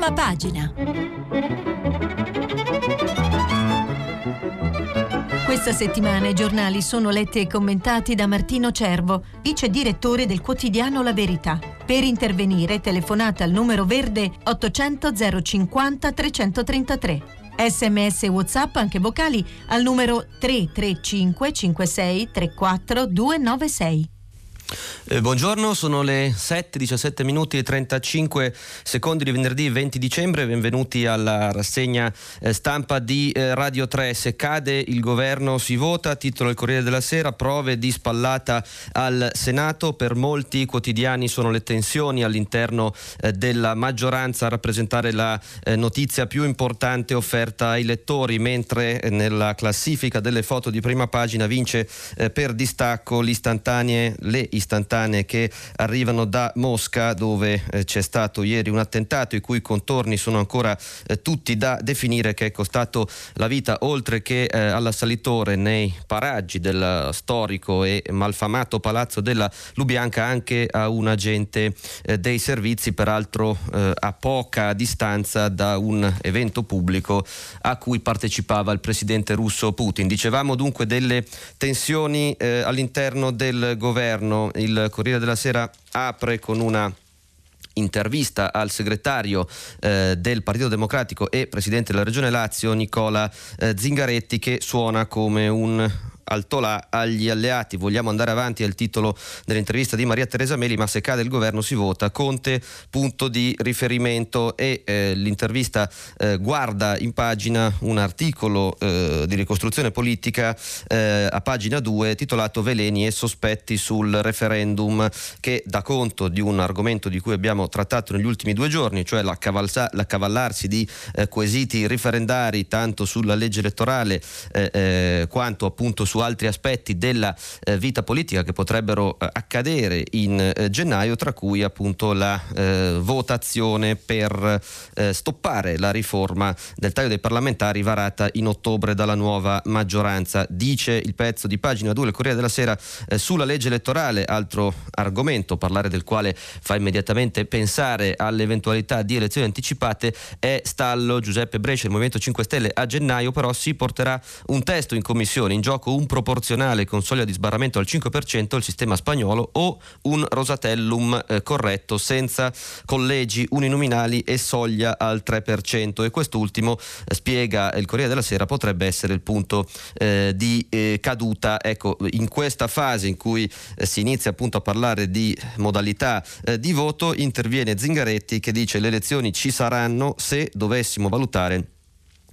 Prima pagina. Questa settimana i giornali sono letti e commentati da Martino Cervo, vice direttore del quotidiano La Verità. Per intervenire telefonate al numero verde 800 050 333. Sms WhatsApp anche vocali al numero 335 56 34 296. Eh, buongiorno, sono le 7, 17 minuti e 35 secondi di venerdì 20 dicembre. Benvenuti alla rassegna eh, stampa di eh, Radio 3. Se cade il governo si vota, titolo il Corriere della Sera, prove di spallata al Senato. Per molti quotidiani sono le tensioni all'interno eh, della maggioranza a rappresentare la eh, notizia più importante offerta ai lettori, mentre eh, nella classifica delle foto di prima pagina vince per distacco l'istantanee, le istantanee istantanee che arrivano da Mosca dove eh, c'è stato ieri un attentato i cui contorni sono ancora eh, tutti da definire che è costato la vita oltre che eh, all'assalitore nei paraggi del storico e malfamato palazzo della Lubianca anche a un agente eh, dei servizi peraltro eh, a poca distanza da un evento pubblico a cui partecipava il presidente russo Putin. Dicevamo dunque delle tensioni eh, all'interno del governo il Corriere della Sera apre con una intervista al segretario eh, del Partito Democratico e presidente della Regione Lazio Nicola eh, Zingaretti che suona come un altolà agli alleati. Vogliamo andare avanti, è il titolo dell'intervista di Maria Teresa Meli, ma se cade il governo si vota. Conte, punto di riferimento e eh, l'intervista eh, guarda in pagina un articolo eh, di ricostruzione politica eh, a pagina 2 titolato Veleni e sospetti sul referendum che dà conto di un argomento di cui abbiamo trattato negli ultimi due giorni, cioè l'accavallarsi di eh, quesiti referendari tanto sulla legge elettorale eh, quanto appunto su altri aspetti della eh, vita politica che potrebbero eh, accadere in eh, gennaio, tra cui appunto la eh, votazione per eh, stoppare la riforma del taglio dei parlamentari varata in ottobre dalla nuova maggioranza. Dice il pezzo di pagina 2 del Corriere della Sera eh, sulla legge elettorale, altro argomento, parlare del quale fa immediatamente pensare all'eventualità di elezioni anticipate, è stallo Giuseppe Brescia, il Movimento 5 Stelle a gennaio, però si porterà un testo in commissione, in gioco un proporzionale con soglia di sbarramento al 5% il sistema spagnolo o un Rosatellum eh, corretto senza collegi uninominali e soglia al 3% e quest'ultimo eh, spiega il Corriere della Sera potrebbe essere il punto eh, di eh, caduta. Ecco in questa fase in cui eh, si inizia appunto a parlare di modalità eh, di voto interviene Zingaretti che dice le elezioni ci saranno se dovessimo valutare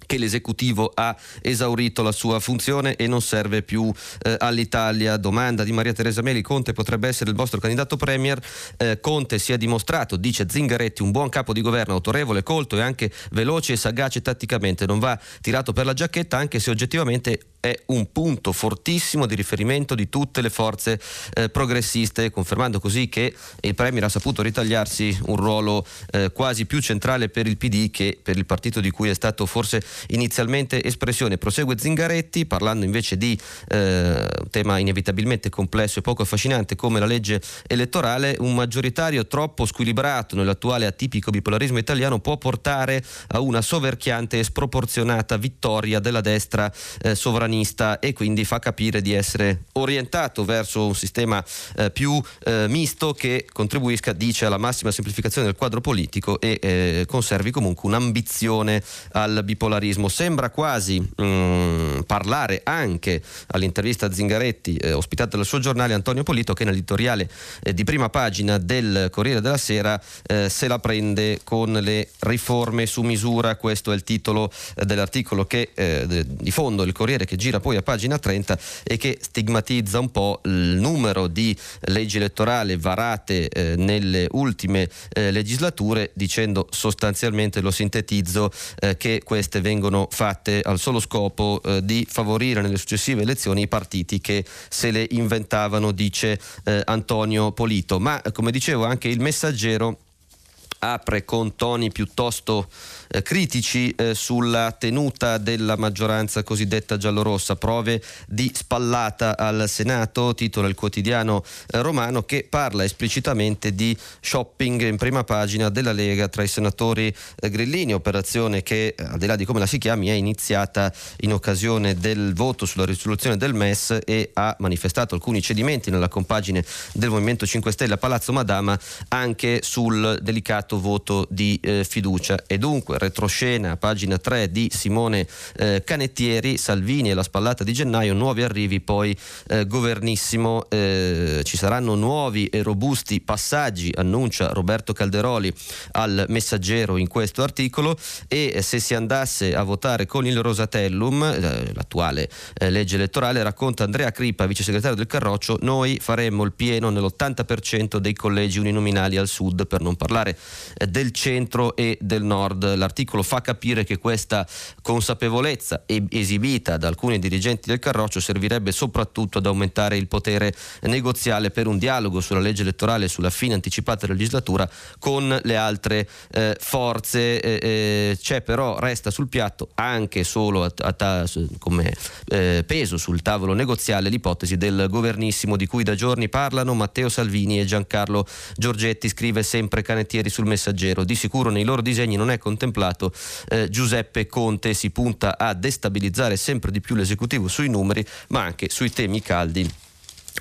che l'esecutivo ha esaurito la sua funzione e non serve più eh, all'Italia. Domanda di Maria Teresa Meli, Conte potrebbe essere il vostro candidato premier. Eh, Conte si è dimostrato, dice Zingaretti, un buon capo di governo, autorevole, colto e anche veloce e sagace tatticamente. Non va tirato per la giacchetta anche se oggettivamente è un punto fortissimo di riferimento di tutte le forze eh, progressiste, confermando così che il Premier ha saputo ritagliarsi un ruolo eh, quasi più centrale per il PD che per il partito di cui è stato forse inizialmente espressione. Prosegue Zingaretti parlando invece di eh, tema inevitabilmente complesso e poco affascinante come la legge elettorale, un maggioritario troppo squilibrato nell'attuale atipico bipolarismo italiano può portare a una soverchiante e sproporzionata vittoria della destra eh, sovranista e quindi fa capire di essere orientato verso un sistema eh, più eh, misto che contribuisca, dice, alla massima semplificazione del quadro politico e eh, conservi comunque un'ambizione al bipolarismo. Sembra quasi mh, mm, parlare anche all'intervista a Zingaretti, eh, ospitata dal suo giornale Antonio Polito, che nell'editoriale eh, di prima pagina del Corriere della Sera eh, se la prende con le riforme su misura. Questo è il titolo dell'articolo che, di fondo del Corriere che gira poi a pagina 30 e che stigmatizza un po' il numero di leggi elettorali varate eh, nelle ultime legislature, dicendo sostanzialmente, lo sintetizzo, che queste vengono vengono fatte al solo scopo eh, di favorire nelle successive elezioni i partiti che se le inventavano, dice eh, Antonio Polito. Ma come dicevo anche il messaggero apre con toni piuttosto eh, critici eh, sulla tenuta della maggioranza cosiddetta giallorossa, prove di spallata al Senato, titola il quotidiano eh, romano che parla esplicitamente di shopping in prima pagina della Lega tra i senatori eh, grillini, operazione che eh, al di là di come la si chiami è iniziata in occasione del voto sulla risoluzione del MES e ha manifestato alcuni cedimenti nella compagine del Movimento 5 Stelle a Palazzo Madama anche sul delicato voto di eh, fiducia. E dunque retroscena, pagina 3 di Simone eh, Canettieri, Salvini e la spallata di gennaio, nuovi arrivi poi eh, governissimo, eh, ci saranno nuovi e robusti passaggi, annuncia Roberto Calderoli al messaggero in questo articolo e se si andasse a votare con il Rosatellum, eh, l'attuale eh, legge elettorale, racconta Andrea Crippa, vice segretario del Carroccio, noi faremmo il pieno nell'80% dei collegi uninominali al sud, per non parlare eh, del centro e del nord. L'articolo fa capire che questa consapevolezza esibita da alcuni dirigenti del Carroccio servirebbe soprattutto ad aumentare il potere negoziale per un dialogo sulla legge elettorale e sulla fine anticipata della legislatura con le altre eh, forze. Eh, eh, c'è però, resta sul piatto anche solo a, a, come eh, peso sul tavolo negoziale l'ipotesi del governissimo di cui da giorni parlano Matteo Salvini e Giancarlo Giorgetti, scrive sempre Canettieri sul messaggero. Di sicuro nei loro disegni non è contemplato eh, Giuseppe Conte, si punta a destabilizzare sempre di più l'esecutivo sui numeri ma anche sui temi caldi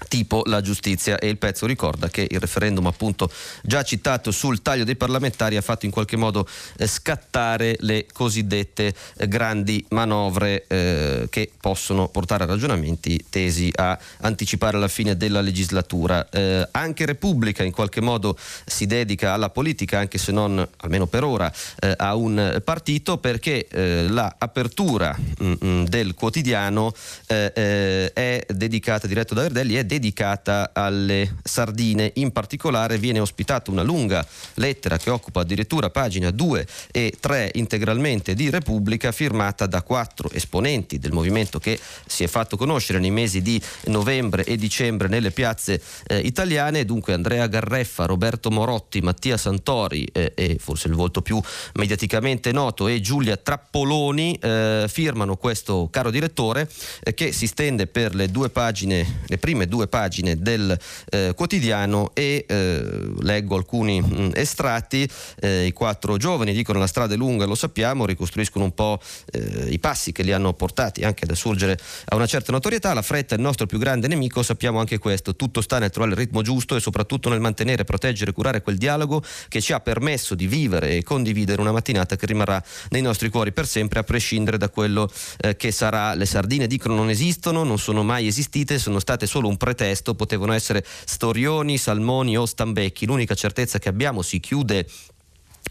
tipo la giustizia e il pezzo ricorda che il referendum appunto già citato sul taglio dei parlamentari ha fatto in qualche modo eh, scattare le cosiddette eh, grandi manovre eh, che possono portare a ragionamenti tesi a anticipare la fine della legislatura. Eh, anche Repubblica in qualche modo si dedica alla politica anche se non almeno per ora eh, a un partito perché eh, l'apertura mm, mm, del quotidiano è dedicata diretto da Verdelli dedicata alle sardine. In particolare viene ospitata una lunga lettera che occupa addirittura pagina 2 e 3 integralmente di Repubblica, firmata da quattro esponenti del movimento che si è fatto conoscere nei mesi di novembre e dicembre nelle piazze eh, italiane. Dunque Andrea Garreffa, Roberto Morotti, Mattia Santori eh, e forse il volto più mediaticamente noto e Giulia Trappoloni eh, firmano questo caro direttore eh, che si stende per le due pagine, le prime due due pagine del eh, quotidiano e eh, leggo alcuni mh, mm, estratti. Eh, I quattro giovani dicono la strada è lunga, lo sappiamo, ricostruiscono un po' eh, i passi che li hanno portati anche ad assurgere a una certa notorietà. La fretta è il nostro più grande nemico, sappiamo anche questo. Tutto sta nel trovare il ritmo giusto e soprattutto nel mantenere, proteggere e curare quel dialogo che ci ha permesso di vivere e condividere una mattinata che rimarrà nei nostri cuori per sempre, a prescindere da quello eh, che sarà. Le sardine dicono non esistono, non sono mai esistite, sono state solo un pretesto, potevano essere storioni, salmoni o stambecchi. L'unica certezza che abbiamo si chiude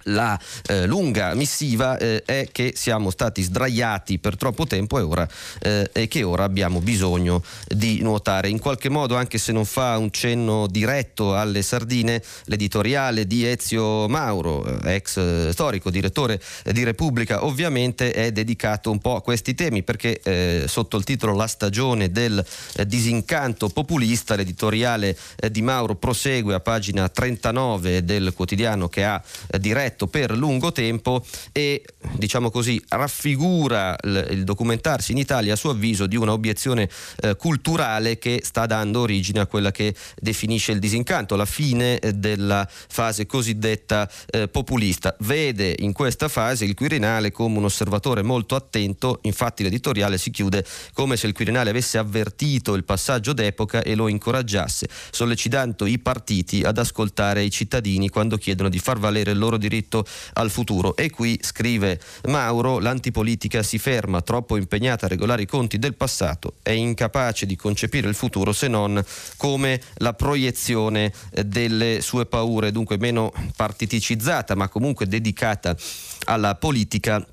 la eh, lunga missiva eh, è che siamo stati sdraiati per troppo tempo e, ora, eh, e, che ora abbiamo bisogno di nuotare. In qualche modo, anche se non fa un cenno diretto alle sardine, l'editoriale di Ezio Mauro, eh, ex eh, storico, direttore di Repubblica, ovviamente è dedicato un po' a questi temi perché eh, sotto il titolo La stagione del disincanto populista, l'editoriale di Mauro prosegue a pagina 39 del quotidiano che ha diretto letto per lungo tempo e diciamo così raffigura il, il documentarsi in Italia a suo avviso di una obiezione eh, culturale che sta dando origine a quella che definisce il disincanto, la fine eh, della fase cosiddetta eh, populista. Vede in questa fase il Quirinale come un osservatore molto attento, infatti l'editoriale si chiude come se il Quirinale avesse avvertito il passaggio d'epoca e lo incoraggiasse, sollecitando i partiti ad ascoltare i cittadini quando chiedono di far valere il loro diritto rispetto al futuro. E qui scrive Mauro, l'antipolitica si ferma troppo impegnata a regolare i conti del passato, è incapace di concepire il futuro se non come la proiezione eh, delle sue paure, dunque meno partiticizzata ma comunque dedicata alla politica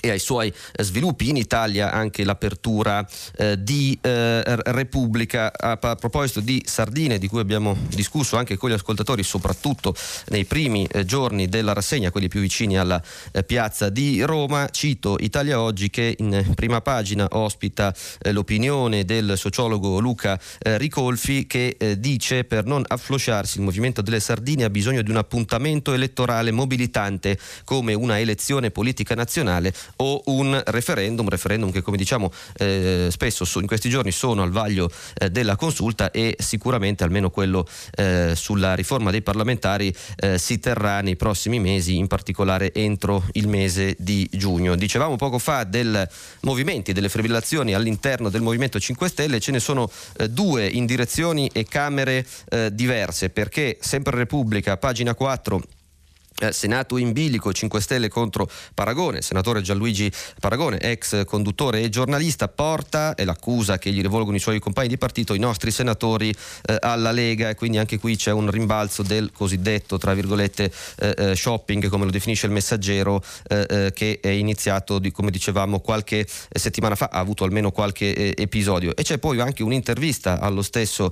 e ai suoi eh, sviluppi in Italia anche l'apertura eh, di eh, Repubblica. A, a, proposito di sardine di cui abbiamo discusso anche con gli ascoltatori soprattutto nei primi eh, giorni della rassegna quelli più vicini alla eh, piazza di Roma cito Italia Oggi che in prima pagina ospita eh, l'opinione del sociologo Luca Ricolfi che dice per non afflosciarsi il movimento delle sardine ha bisogno di un appuntamento elettorale mobilitante come una elezione politica nazionale o un referendum, referendum che come diciamo eh, spesso in questi giorni sono al vaglio eh, della consulta e sicuramente almeno quello eh, sulla riforma dei parlamentari eh, si terrà nei prossimi mesi, in particolare entro il mese di giugno. Dicevamo poco fa del movimenti, delle fibrillazioni all'interno del Movimento 5 Stelle, ce ne sono eh, due in direzioni e camere eh, diverse perché sempre Repubblica, pagina 4 eh, Senato in bilico 5 Stelle contro Paragone, senatore Gianluigi Paragone, ex conduttore e giornalista, porta e l'accusa che gli rivolgono i suoi compagni di partito, i nostri senatori eh, alla Lega. E quindi anche qui c'è un rimbalzo del cosiddetto tra virgolette eh, eh shopping come lo definisce il messaggero eh, che è iniziato di, come dicevamo qualche settimana fa, ha avuto almeno qualche episodio. E c'è poi anche un'intervista allo stesso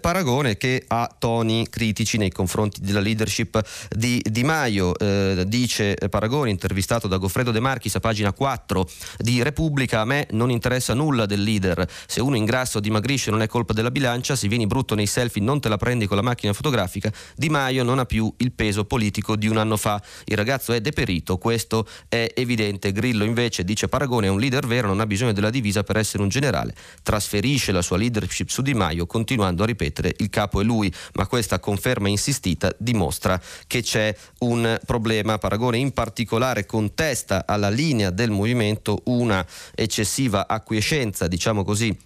Paragone che ha toni critici nei confronti della leadership di Di Maio Maio, eh, dice Paragoni, intervistato da Goffredo De Marchis a pagina 4 di Repubblica, a me non interessa nulla del leader, se uno ingrassa o dimagrisce non è colpa della bilancia, se vieni brutto nei selfie non te la prendi con la macchina fotografica, Di Maio non ha più il peso politico di un anno fa, il ragazzo è deperito, questo è evidente, Grillo invece dice Paragone è un leader vero, non ha bisogno della divisa per essere un generale, trasferisce la sua leadership su Di Maio continuando a ripetere il capo è lui, ma questa conferma insistita dimostra che c'è un un problema. Paragone in particolare contesta alla linea del movimento una eccessiva acquiescenza, diciamo così,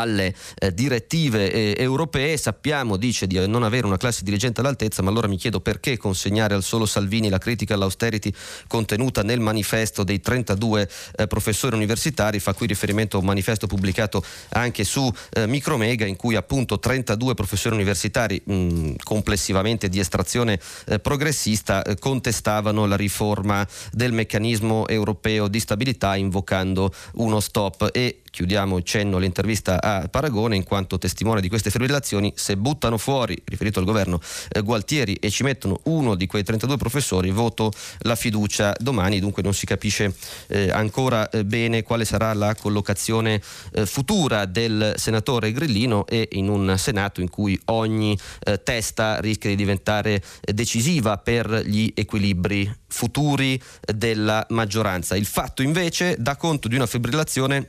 alle eh, direttive eh, europee. Sappiamo, dice, di non avere una classe dirigente all'altezza, ma allora mi chiedo perché consegnare al solo Salvini la critica all'austerity contenuta nel manifesto dei 32 eh, professori universitari. Fa qui riferimento a un manifesto pubblicato anche su eh, Micromega in cui appunto 32 professori universitari mh, complessivamente di estrazione eh, progressista eh, contestavano la riforma del meccanismo europeo di stabilità invocando uno stop e chiudiamo il cenno all'intervista a Paragone in quanto testimone di queste fibrillazioni se buttano fuori, riferito al governo eh, Gualtieri e ci mettono uno di quei 32 professori voto la fiducia domani dunque non si capisce eh, ancora eh, bene quale sarà la collocazione eh, futura del senatore Grillino e in un Senato in cui ogni eh, testa rischia di diventare eh, decisiva per gli equilibri futuri della maggioranza. Il fatto invece dà conto di una fibrillazione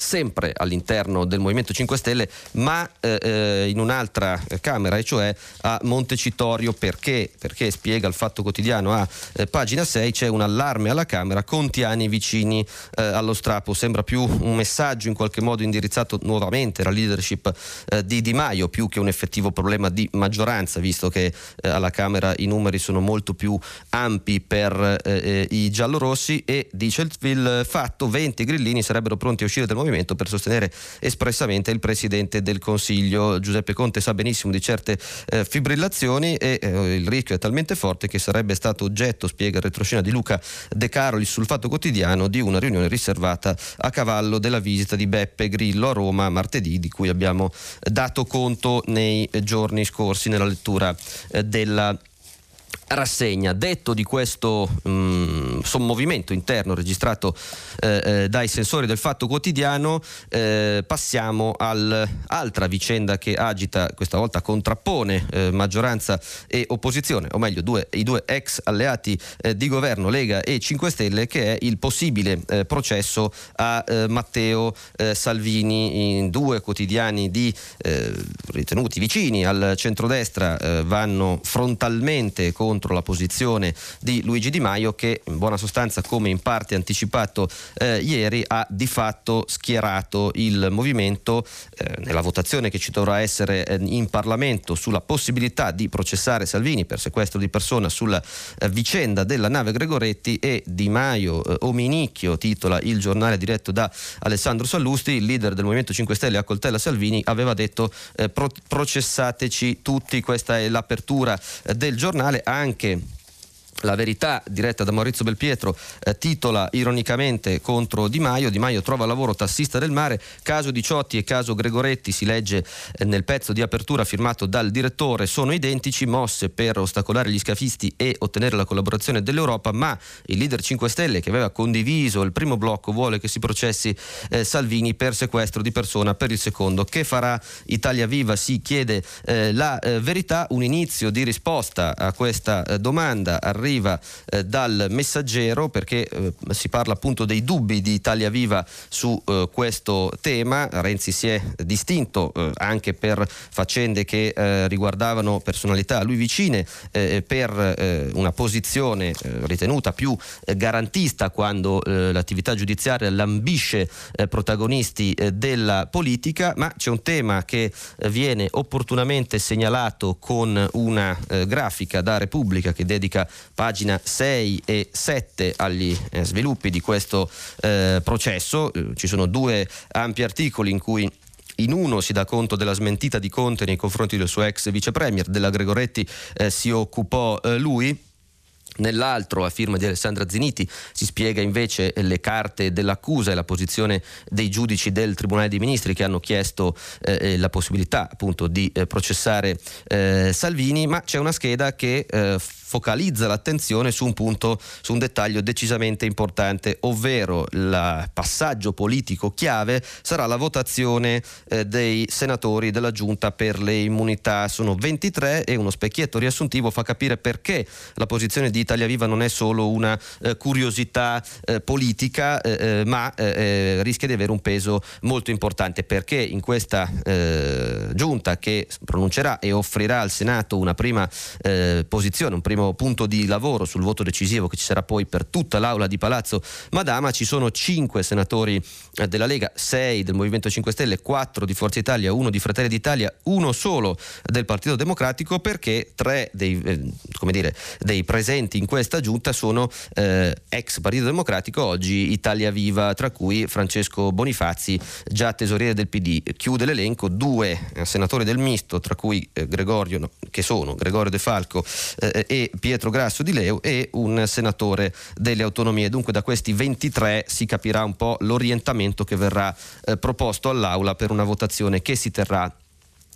sempre all'interno del Movimento 5 Stelle, ma eh, eh, in un'altra Camera, e cioè a Montecitorio, perché, perché spiega il Fatto Quotidiano a eh, pagina 6, c'è un allarme alla Camera, Contiani vicini eh, allo strappo, sembra più un messaggio in qualche modo indirizzato nuovamente alla leadership eh, di Di Maio, più che un effettivo problema di maggioranza, visto che eh, alla Camera i numeri sono molto più ampi per i giallorossi. E dice il, il Fatto 20 grillini sarebbero pronti a uscire dal movimento movimento per sostenere espressamente il Presidente del Consiglio. Giuseppe Conte sa benissimo di certe eh, fibrillazioni e eh, il rischio è talmente forte che sarebbe stato oggetto, spiega il retroscena di Luca De Carolis sul Fatto Quotidiano, di una riunione riservata a cavallo della visita di Beppe Grillo a Roma martedì, di cui abbiamo dato conto nei giorni scorsi nella lettura eh, della rassegna. Detto di questo mh, mm, sommovimento interno registrato eh, eh, dai sensori del Fatto Quotidiano, eh, passiamo all'altra vicenda che agita, questa volta contrappone eh, maggioranza e opposizione, o meglio due, i due ex alleati eh, di governo, Lega e 5 Stelle, che è il possibile eh, processo a Matteo Salvini in due quotidiani di, ritenuti vicini al centrodestra vanno frontalmente contro contro la posizione di Luigi Di Maio che in buona sostanza come in parte anticipato eh, ieri ha di fatto schierato il movimento eh, nella votazione che ci dovrà essere eh, in Parlamento sulla possibilità di processare Salvini per sequestro di persona sulla eh, vicenda della nave Gregoretti e Di Maio eh, Ominicchio titola il giornale diretto da Alessandro Sallusti. Il leader del Movimento 5 Stelle a Coltella Salvini aveva detto eh, pro- processateci tutti. Questa è l'apertura del giornale anche anche la verità, diretta da Maurizio Belpietro, eh, titola ironicamente contro Di Maio. Di Maio trova lavoro tassista del mare. Caso Di Ciotti e caso Gregoretti si legge eh, nel pezzo di apertura firmato dal direttore. Sono identici, mosse per ostacolare gli scafisti e ottenere la collaborazione dell'Europa, ma il leader 5 Stelle che aveva condiviso il primo blocco vuole che si processi eh, Salvini per sequestro di persona per il secondo. Che farà Italia Viva? Si chiede eh, la eh, verità. Un inizio di risposta a questa eh, domanda arriva arriva eh, dal messaggero perché eh, si parla appunto dei dubbi di Italia Viva su eh, questo tema. Renzi si è distinto eh, anche per faccende che eh, riguardavano personalità a lui vicine, eh, per una posizione ritenuta più garantista quando l'attività giudiziaria lambisce protagonisti della politica, ma c'è un tema che viene opportunamente segnalato con una grafica da Repubblica che dedica pagina 6 e 7 agli eh, sviluppi di questo eh, processo. Eh, ci sono due ampi articoli in cui in uno si dà conto della smentita di Conte nei confronti del suo ex vice premier, della Gregoretti eh, si occupò eh, lui. Nell'altro, a firma di Alessandra Ziniti, si spiega invece le carte dell'accusa e la posizione dei giudici del Tribunale dei Ministri che hanno chiesto eh, eh la possibilità appunto di eh, processare eh, Salvini, ma c'è una scheda che eh, focalizza l'attenzione su un punto, su un dettaglio decisamente importante, ovvero il passaggio politico chiave sarà la votazione eh, dei senatori della Giunta per le immunità. Sono 23 e uno specchietto riassuntivo fa capire perché la posizione di Italia Viva non è solo una eh, curiosità eh, politica, eh, eh, ma eh, rischia di avere un peso molto importante perché in questa Giunta che pronuncerà e offrirà al Senato una prima posizione, un primo primo punto di lavoro sul voto decisivo che ci sarà poi per tutta l'aula di Palazzo Madama. Ci sono cinque senatori eh, della Lega, sei del Movimento 5 Stelle, quattro di Forza Italia, uno di Fratelli d'Italia, uno solo del Partito Democratico perché tre dei, eh, dire, dei presenti in questa giunta sono eh, ex Partito Democratico, oggi Italia Viva, tra cui Francesco Bonifazzi, già tesoriere del PD. Chiude l'elenco due eh, senatori del misto, tra cui eh, Gregorio, no, che sono Gregorio De Falco eh, e Pietro Grasso di Leo e un senatore delle autonomie. Dunque da questi 23 si capirà un po' l'orientamento che verrà eh, proposto all'Aula per una votazione che si terrà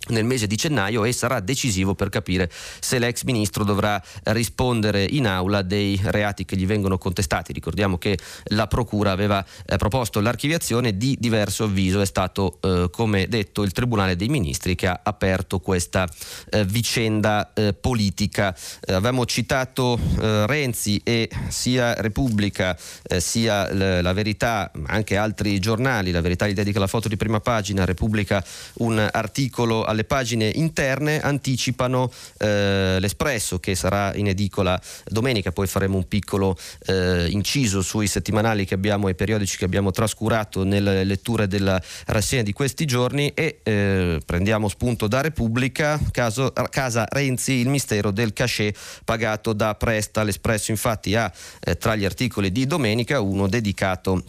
nel mese di gennaio e sarà decisivo per capire se l'ex ministro dovrà rispondere in aula dei reati che gli vengono contestati. Ricordiamo che la Procura aveva eh, proposto l'archiviazione di diverso avviso, è stato eh, come detto il Tribunale dei Ministri che ha aperto questa eh, vicenda eh, politica. Eh, avevamo citato eh, Renzi e sia Repubblica sia l- La Verità, anche altri giornali, La Verità gli dedica la foto di prima pagina, Repubblica un articolo alle pagine interne anticipano eh, l'Espresso che sarà in edicola domenica, poi faremo un piccolo eh, inciso sui settimanali che abbiamo e periodici che abbiamo trascurato nelle letture della rassegna di questi giorni. E eh, prendiamo spunto da Repubblica, caso, casa Renzi, il mistero del cachet pagato da Presta. L'Espresso infatti ha eh, tra gli articoli di domenica uno dedicato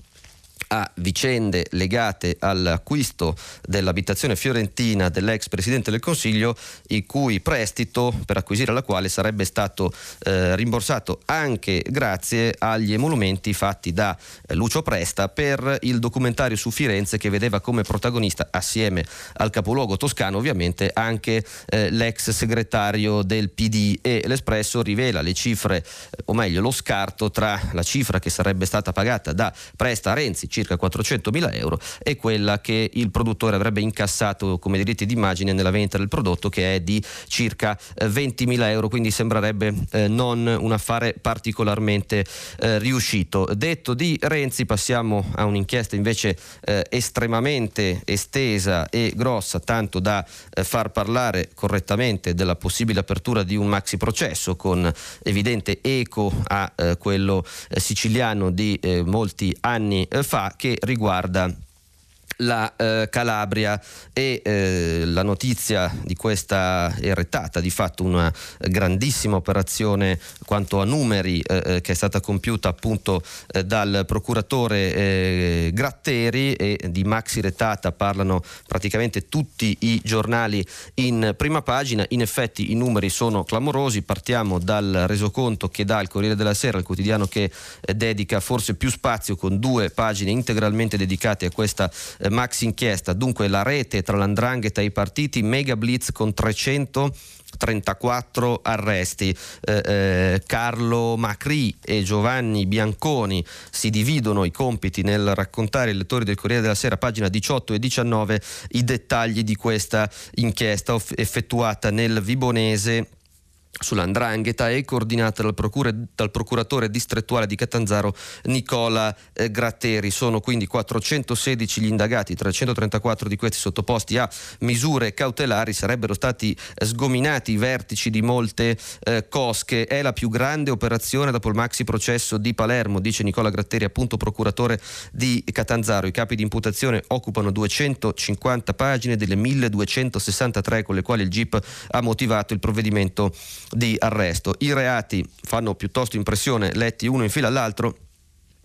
a vicende legate all'acquisto dell'abitazione fiorentina dell'ex Presidente del Consiglio, il cui prestito per acquisire la quale sarebbe stato eh, rimborsato anche grazie agli emolumenti fatti da eh, Lucio Presta per il documentario su Firenze che vedeva come protagonista assieme al capoluogo toscano ovviamente anche eh, l'ex segretario del PD e l'Espresso rivela le cifre, o meglio lo scarto tra la cifra che sarebbe stata pagata da Presta a Renzi circa 400 mila euro, e quella che il produttore avrebbe incassato come diritti d'immagine nella vendita del prodotto che è di circa 20 eh, euro, quindi sembrerebbe eh, non un affare particolarmente eh, riuscito. Detto di Renzi passiamo a un'inchiesta invece eh, estremamente estesa e grossa, tanto da eh, far parlare correttamente della possibile apertura di un maxi processo con evidente eco a eh, quello siciliano di molti anni fa che riguarda la eh, Calabria. E eh, la notizia di questa è retata di fatto una grandissima operazione quanto a numeri eh, eh che è stata compiuta appunto eh, dal procuratore eh, Gratteri e di maxi retata parlano praticamente tutti i giornali in prima pagina. In effetti i numeri sono clamorosi. Partiamo dal resoconto che dà il Corriere della Sera il quotidiano che dedica forse più spazio con due pagine integralmente dedicate a questa maxi inchiesta. Dunque la rete tra l'andrangheta e i partiti, mega blitz con 300 34 arresti. Eh, eh, Carlo Macri e Giovanni Bianconi si dividono i compiti nel raccontare ai lettori del Corriere della Sera, pagina 18 e 19, i dettagli di questa inchiesta effettuata nel Vibonese sull'andrangheta è coordinata dal, procure, dal, procuratore distrettuale di Catanzaro Nicola eh, Gratteri. Sono quindi 416 gli indagati, 334 di questi sottoposti a misure cautelari, sarebbero stati sgominati i vertici di molte eh, cosche. È la più grande operazione dopo il maxi processo di Palermo, dice Nicola Gratteri, appunto procuratore di Catanzaro. I capi di imputazione occupano 250 pagine delle 1263 con le quali il GIP ha motivato il provvedimento di arresto. I reati fanno piuttosto impressione letti uno in fila all'altro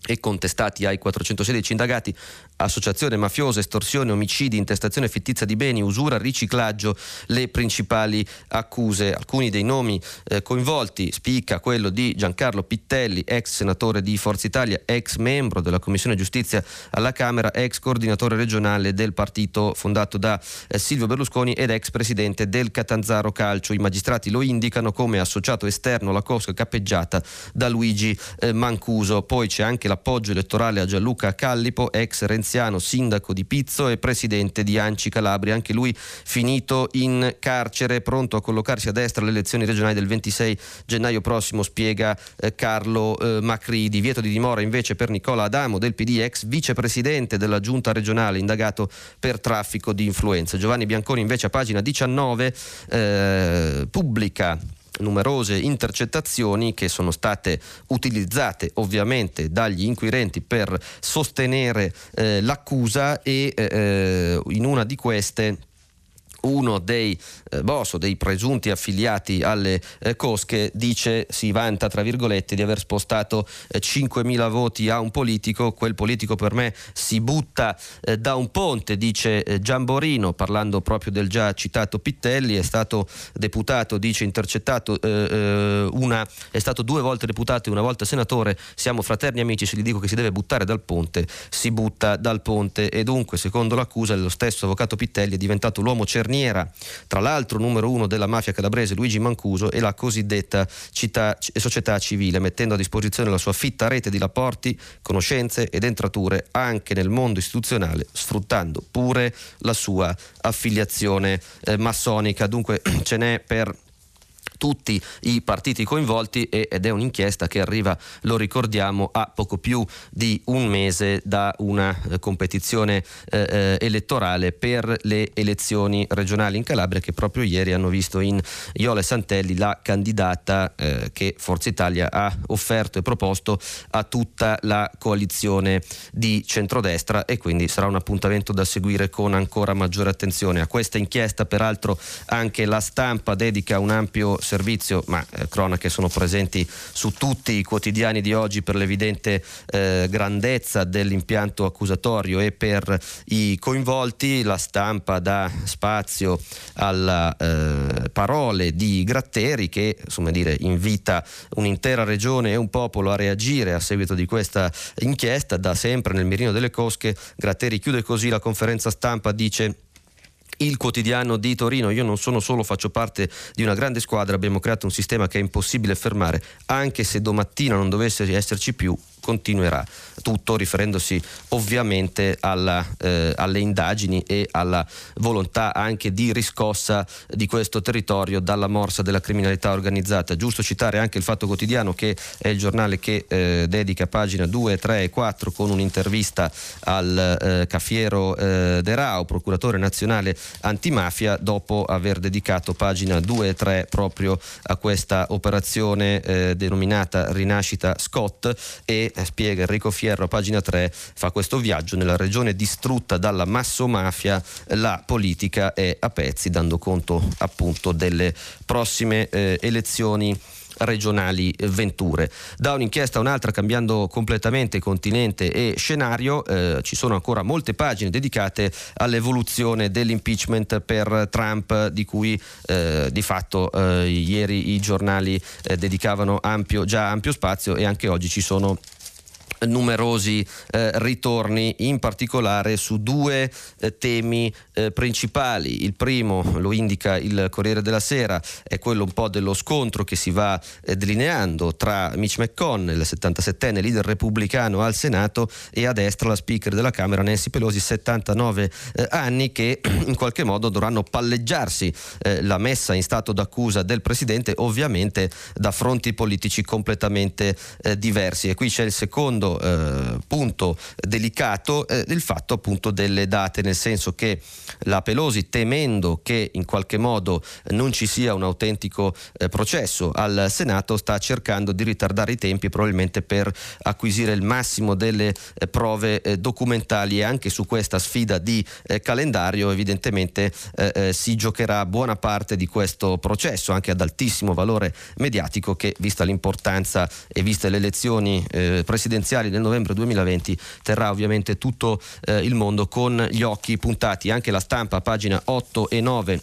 e contestati ai 416 indagati associazione mafiosa, estorsione, omicidi, intestazione fittizia di beni, usura, riciclaggio, le principali accuse. Alcuni dei nomi eh, coinvolti spicca quello di Giancarlo Pittelli, ex senatore di Forza Italia, ex membro della Commissione Giustizia alla Camera, ex coordinatore regionale del partito fondato da eh, Silvio Berlusconi ed ex presidente del Catanzaro Calcio. I magistrati lo indicano come associato esterno alla cosca cappeggiata da Luigi eh, Mancuso. Poi c'è anche l'appoggio elettorale a Gianluca Callipo, ex renziano, sindaco di Pizzo e presidente di Anci Calabria, anche lui finito in carcere, pronto a collocarsi a destra alle elezioni regionali del 26 gennaio prossimo, spiega eh, Carlo eh, Macri. Divieto di dimora invece per Nicola Adamo del PD, ex vicepresidente della giunta regionale, indagato per traffico di influenze. Giovanni Bianconi invece a pagina 19 eh, pubblica numerose intercettazioni che sono state utilizzate ovviamente dagli inquirenti per sostenere eh, l'accusa e eh, in una di queste uno dei eh, boss o dei presunti affiliati alle eh, cosche dice, si vanta tra virgolette di aver spostato eh, 5.000 voti a un politico, quel politico per me si butta eh, da un ponte, dice eh, Giamborino parlando proprio del già citato Pittelli, è stato deputato, dice intercettato, eh, una, è stato due volte deputato e una volta senatore, siamo fraterni amici, se gli dico che si deve buttare dal ponte, si butta dal ponte. E dunque secondo l'accusa lo stesso avvocato Pittelli è diventato l'uomo cerniero cerniera, tra l'altro numero uno della mafia calabrese Luigi Mancuso e la cosiddetta città, società civile, mettendo a disposizione la sua fitta rete di rapporti, conoscenze ed entrature anche nel mondo istituzionale, sfruttando pure la sua affiliazione eh, massonica. Dunque ce n'è per tutti i partiti coinvolti ed è un'inchiesta che arriva, lo ricordiamo, a poco più di un mese da una eh, competizione eh, eh, elettorale per le elezioni regionali in Calabria che proprio ieri hanno visto in Iole Santelli la candidata eh, che Forza Italia ha offerto e proposto a tutta la coalizione di centrodestra e quindi sarà un appuntamento da seguire con ancora maggiore attenzione. A questa inchiesta peraltro anche la stampa dedica un ampio servizio, ma eh, cronache sono presenti su tutti i quotidiani di oggi per l'evidente eh, grandezza dell'impianto accusatorio e per i coinvolti. La stampa dà spazio alle eh, parole di Gratteri che insomma, dire, invita un'intera regione e un popolo a reagire a seguito di questa inchiesta. Da sempre nel mirino delle cosche Gratteri chiude così la conferenza stampa, dice il quotidiano di Torino. Io non sono solo, faccio parte di una grande squadra, abbiamo creato un sistema che è impossibile fermare, anche se domattina non dovesse esserci più, continuerà. Tutto riferendosi ovviamente alla, eh, alle indagini e alla volontà anche di riscossa di questo territorio dalla morsa della criminalità organizzata. Giusto citare anche il Fatto Quotidiano che è il giornale che eh, dedica pagina 2, 3 e 4 con un'intervista al eh, Caffiero eh, De Rao, procuratore nazionale antimafia, dopo aver dedicato pagina 2 e 3 proprio a questa operazione eh, denominata Rinascita Scott e eh, spiega Enrico Fierro a pagina 3 fa questo viaggio nella regione distrutta dalla massomafia la politica è a pezzi dando conto appunto delle prossime eh, elezioni regionali Venture. Da un'inchiesta a un'altra, cambiando completamente continente e scenario, eh, ci sono ancora molte pagine dedicate all'evoluzione dell'impeachment per Trump, di cui eh, di fatto eh, ieri i giornali eh, dedicavano ampio, già ampio spazio e anche oggi ci sono numerosi eh, ritorni, in particolare su due eh, temi eh, principali. Il primo, lo indica il Corriere della Sera, è quello un po' dello scontro che si va eh, delineando tra Mitch McConnell, il 77enne leader repubblicano al Senato, e a destra la speaker della Camera Nancy Pelosi, 79 eh, anni, che in qualche modo dovranno palleggiarsi eh, la messa in stato d'accusa del Presidente, ovviamente da fronti politici completamente diversi. E qui c'è il secondo eh, punto delicato eh, il fatto appunto delle date, nel senso che la Pelosi temendo che in qualche modo non ci sia un autentico eh, processo al Senato sta cercando di ritardare i tempi probabilmente per acquisire il massimo delle eh, prove eh, documentali. E anche su questa sfida di eh, calendario evidentemente si giocherà buona parte di questo processo anche ad altissimo valore mediatico che vista l'importanza e viste le elezioni presidenziali mondiali del novembre 2020 terrà ovviamente tutto eh, il mondo con gli occhi puntati. Anche la stampa, pagina 8 e 9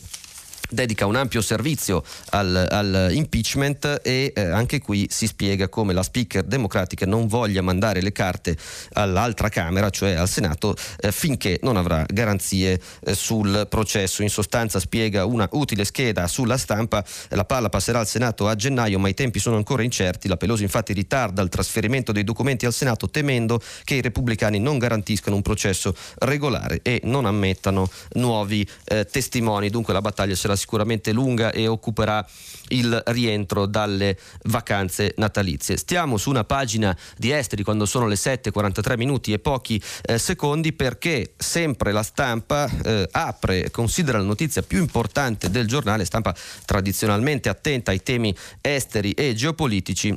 dedica un ampio servizio al, al impeachment e eh, anche qui si spiega come la speaker democratica non voglia mandare le carte all'altra Camera, cioè al Senato, eh, finché non avrà garanzie eh, sul processo. In sostanza spiega una utile scheda sulla stampa, la palla passerà al Senato a gennaio ma i tempi sono ancora incerti, la Pelosi infatti ritarda il trasferimento dei documenti al Senato temendo che i repubblicani non garantiscano un processo regolare e non ammettano nuovi eh, testimoni, dunque la battaglia sarà sicuramente lunga e occuperà il rientro dalle vacanze natalizie. Stiamo su una pagina di esteri quando sono le 7:43 minuti e pochi eh, secondi perché sempre la stampa eh, apre, considera la notizia più importante del giornale, stampa tradizionalmente attenta ai temi esteri e geopolitici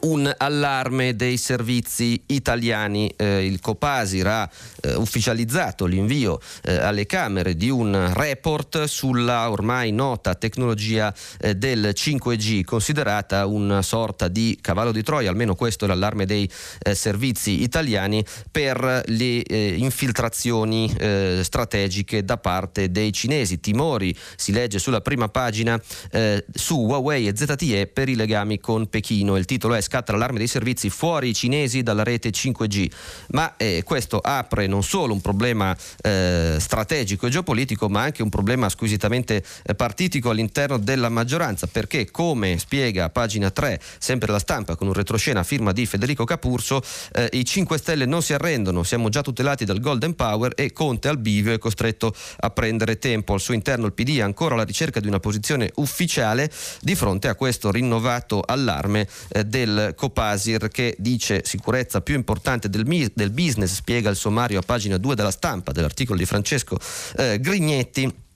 un allarme dei servizi italiani. Eh, il Copasir ha eh, ufficializzato l'invio eh, alle Camere di un report sulla ormai nota tecnologia eh, del 5G, considerata una sorta di cavallo di Troia, almeno questo è l'allarme dei eh, servizi italiani, per le eh, infiltrazioni strategiche da parte dei cinesi. Timori, si legge sulla prima pagina, su Huawei e ZTE per i legami con Pechino. Il titolo è scatta l'allarme dei servizi fuori i cinesi dalla rete 5G, ma eh, questo apre non solo un problema eh, strategico e geopolitico, ma anche un problema squisitamente eh, partitico all'interno della maggioranza, perché come spiega pagina 3, sempre la stampa con un retroscena a firma di Federico Capurso, eh, i 5 Stelle non si arrendono, siamo già tutelati dal Golden Power e Conte al bivio è costretto a prendere tempo. Al suo interno il PD è ancora alla ricerca di una posizione ufficiale di fronte a questo rinnovato allarme eh, del Copasir che dice sicurezza più importante del, del business, spiega il sommario a pagina 2 della stampa dell'articolo di Francesco eh, Grignetti.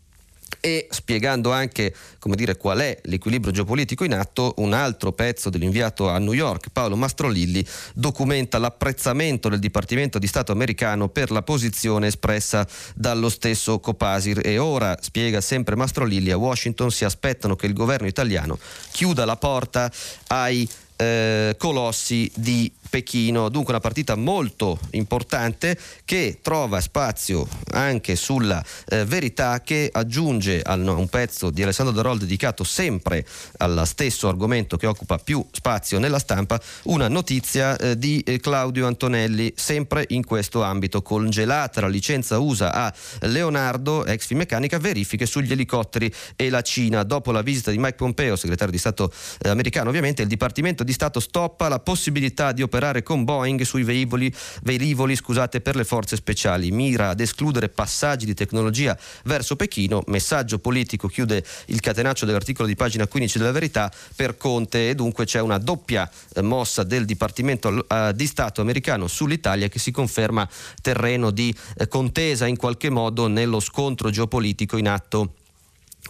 E spiegando anche dire, qual è l'equilibrio geopolitico in atto, un altro pezzo dell'inviato a New York, Paolo Mastrolilli, documenta l'apprezzamento del Dipartimento di Stato americano per la posizione espressa dallo stesso Copasir. E ora, spiega sempre Mastrolilli, a Washington si aspettano che il governo italiano chiuda la porta ai eh, colossi di Pechino, dunque una partita molto importante che trova spazio anche sulla eh, verità che aggiunge a no, un pezzo di Alessandro Darol dedicato sempre allo stesso argomento che occupa più spazio nella stampa, una notizia eh, di eh, Claudio Antonelli sempre in questo ambito, congelata la licenza USA a Leonardo, ex Finmeccanica, verifiche sugli elicotteri e la Cina. Dopo la visita di Mike Pompeo, segretario di Stato eh, americano ovviamente, il Dipartimento di Stato stoppa la possibilità di operare operare con Boeing sui velivoli, velivoli scusate, per le forze speciali. Mira ad escludere passaggi di tecnologia verso Pechino. Messaggio politico chiude il catenaccio dell'articolo di pagina 15 della Verità per Conte e dunque c'è una doppia eh, mossa del Dipartimento eh, di Stato americano sull'Italia che si conferma terreno di eh, contesa in qualche modo nello scontro geopolitico in atto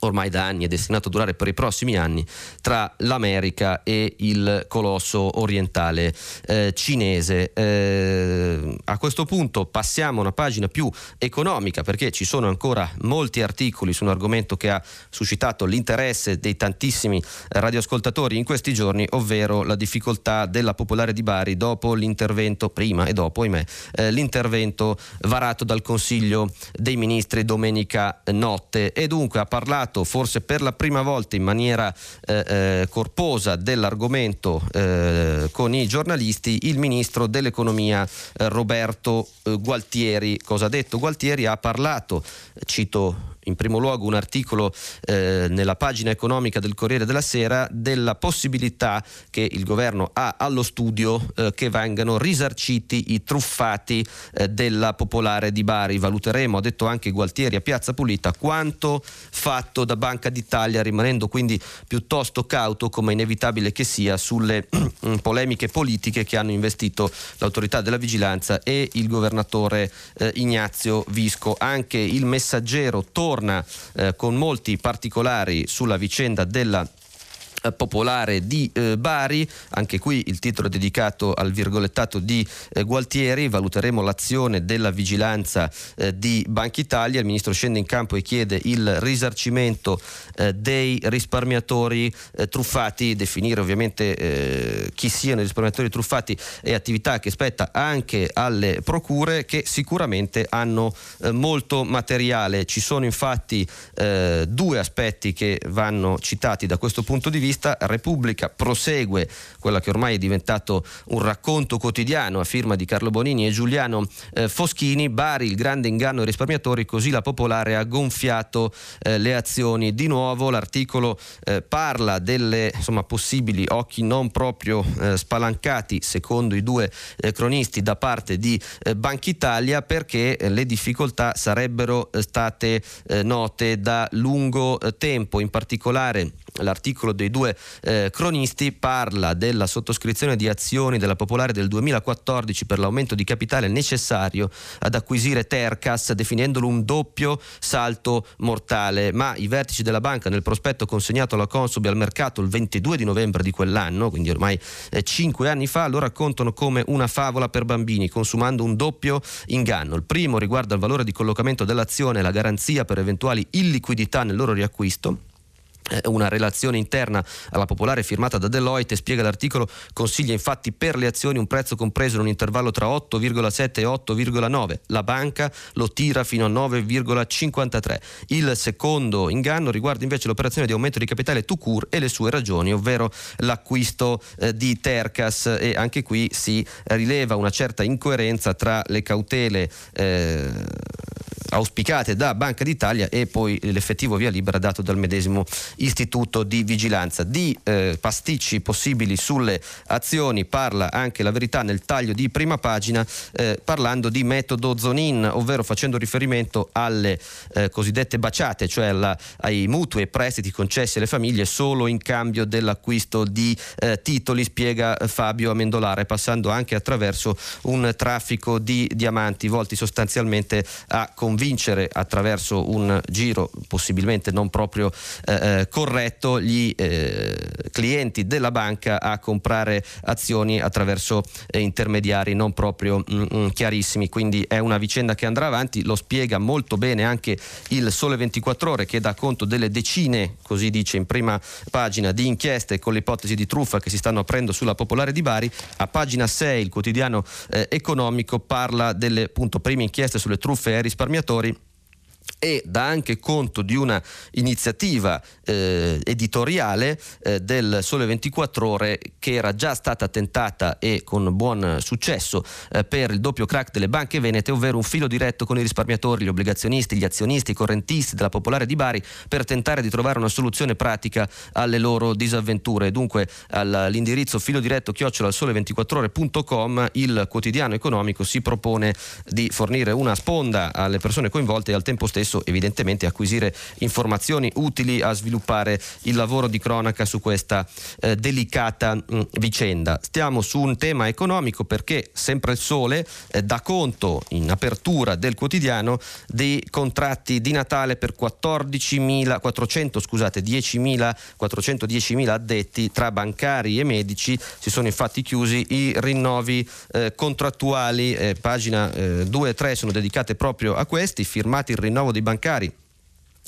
ormai da anni è destinato a durare per i prossimi anni tra l'America e il colosso orientale eh, cinese. Eh, a questo punto passiamo a una pagina più economica perché ci sono ancora molti articoli su un argomento che ha suscitato l'interesse dei tantissimi radioascoltatori in questi giorni, ovvero la difficoltà della popolare di Bari dopo l'intervento, prima e dopo, ahimè, eh, l'intervento varato dal Consiglio dei Ministri domenica notte e dunque ha parlato parlato forse per la prima volta in maniera eh, eh, corposa dell'argomento eh, con i giornalisti il ministro dell'economia eh, Roberto Gualtieri. Cosa ha detto Gualtieri? Ha parlato, cito in primo luogo un articolo eh, nella pagina economica del Corriere della Sera della possibilità che il governo ha allo studio eh, che vengano risarciti i truffati eh, della Popolare di Bari. Valuteremo, ha detto anche Gualtieri a Piazza Pulita, quanto fatto da Banca d'Italia, rimanendo quindi piuttosto cauto, come inevitabile che sia, sulle polemiche politiche che hanno investito l'autorità della vigilanza e il governatore eh, Ignazio Visco. Anche il messaggero torna torna eh, con molti particolari sulla vicenda della popolare di eh, Bari, anche qui il titolo è dedicato al virgolettato di eh, Gualtieri, valuteremo l'azione della vigilanza eh, di Banca Italia, il ministro scende in campo e chiede il risarcimento eh, dei risparmiatori eh, truffati, definire ovviamente chi siano i risparmiatori truffati è attività che spetta anche alle procure che sicuramente hanno molto materiale, ci sono infatti due aspetti che vanno citati da questo punto di vista vista, Repubblica prosegue quella che ormai è diventato un racconto quotidiano a firma di Carlo Bonini e Giuliano eh, Foschini, Bari il grande inganno ai risparmiatori, così la Popolare ha gonfiato eh, le azioni. Di nuovo l'articolo eh, parla delle insomma, possibili occhi non proprio eh, spalancati, secondo i due eh, cronisti, da parte di eh, Banca Italia perché le difficoltà sarebbero state note da lungo tempo, in particolare l'articolo dei due eh, cronisti parla della sottoscrizione di azioni della Popolare del 2014 per l'aumento di capitale necessario ad acquisire Tercas definendolo un doppio salto mortale, ma i vertici della banca nel prospetto consegnato alla Consob al mercato il 22 di novembre di quell'anno, quindi ormai eh, cinque anni fa, lo raccontano come una favola per bambini, consumando un doppio inganno. Il primo riguarda il valore di collocamento dell'azione e la garanzia per eventuali illiquidità nel loro riacquisto una relazione interna alla popolare firmata da Deloitte spiega l'articolo consiglia infatti per le azioni un prezzo compreso in un intervallo tra 8,7 e 8,9 la banca lo tira fino a 9,53 il secondo inganno riguarda invece l'operazione di aumento di capitale Tucur e le sue ragioni ovvero l'acquisto eh, di Tercas. E anche qui si rileva una certa incoerenza tra le cautele eh, auspicate da Banca d'Italia e poi l'effettivo via libera dato dal medesimo istituto di vigilanza. Di eh, pasticci possibili sulle azioni parla anche la verità nel taglio di prima pagina eh, parlando di metodo Zonin, ovvero facendo riferimento alle eh, cosiddette baciate, cioè alla, ai mutui e prestiti concessi alle famiglie solo in cambio dell'acquisto di eh, titoli, spiega Fabio Amendolare, passando anche attraverso un traffico di diamanti volti sostanzialmente a convincere attraverso un giro possibilmente non proprio eh, eh corretto gli eh, clienti della banca a comprare azioni attraverso eh, intermediari non proprio mm, mm, chiarissimi. Quindi è una vicenda che andrà avanti, lo spiega molto bene anche il Sole 24 Ore che dà conto delle decine, così dice in prima pagina, di inchieste con le ipotesi di truffa che si stanno aprendo sulla Popolare di Bari. A pagina 6 il quotidiano eh, economico parla delle appunto, prime inchieste sulle truffe ai risparmiatori ascoltatori e dà anche conto di una iniziativa eh, editoriale eh, del Sole 24 Ore che era già stata tentata e con buon successo eh, per il doppio crack delle banche venete, ovvero un filo diretto con i risparmiatori, gli obbligazionisti, gli azionisti, i correntisti della Popolare di Bari per tentare di trovare una soluzione pratica alle loro disavventure. Dunque all'indirizzo filo diretto chiocciola sole24ore.com il quotidiano economico si propone di fornire una sponda alle persone coinvolte e al tempo stesso stesso evidentemente acquisire informazioni utili a sviluppare il lavoro di cronaca su questa eh, delicata mh, vicenda. Stiamo su un tema economico perché sempre il sole eh, dà conto in apertura del quotidiano dei contratti di Natale per 14.400 scusate 10.000 410.000 addetti tra bancari e medici si sono infatti chiusi i rinnovi eh, contrattuali eh, pagina 2 e 3 sono dedicate proprio a questi firmati il rinnovo dei bancari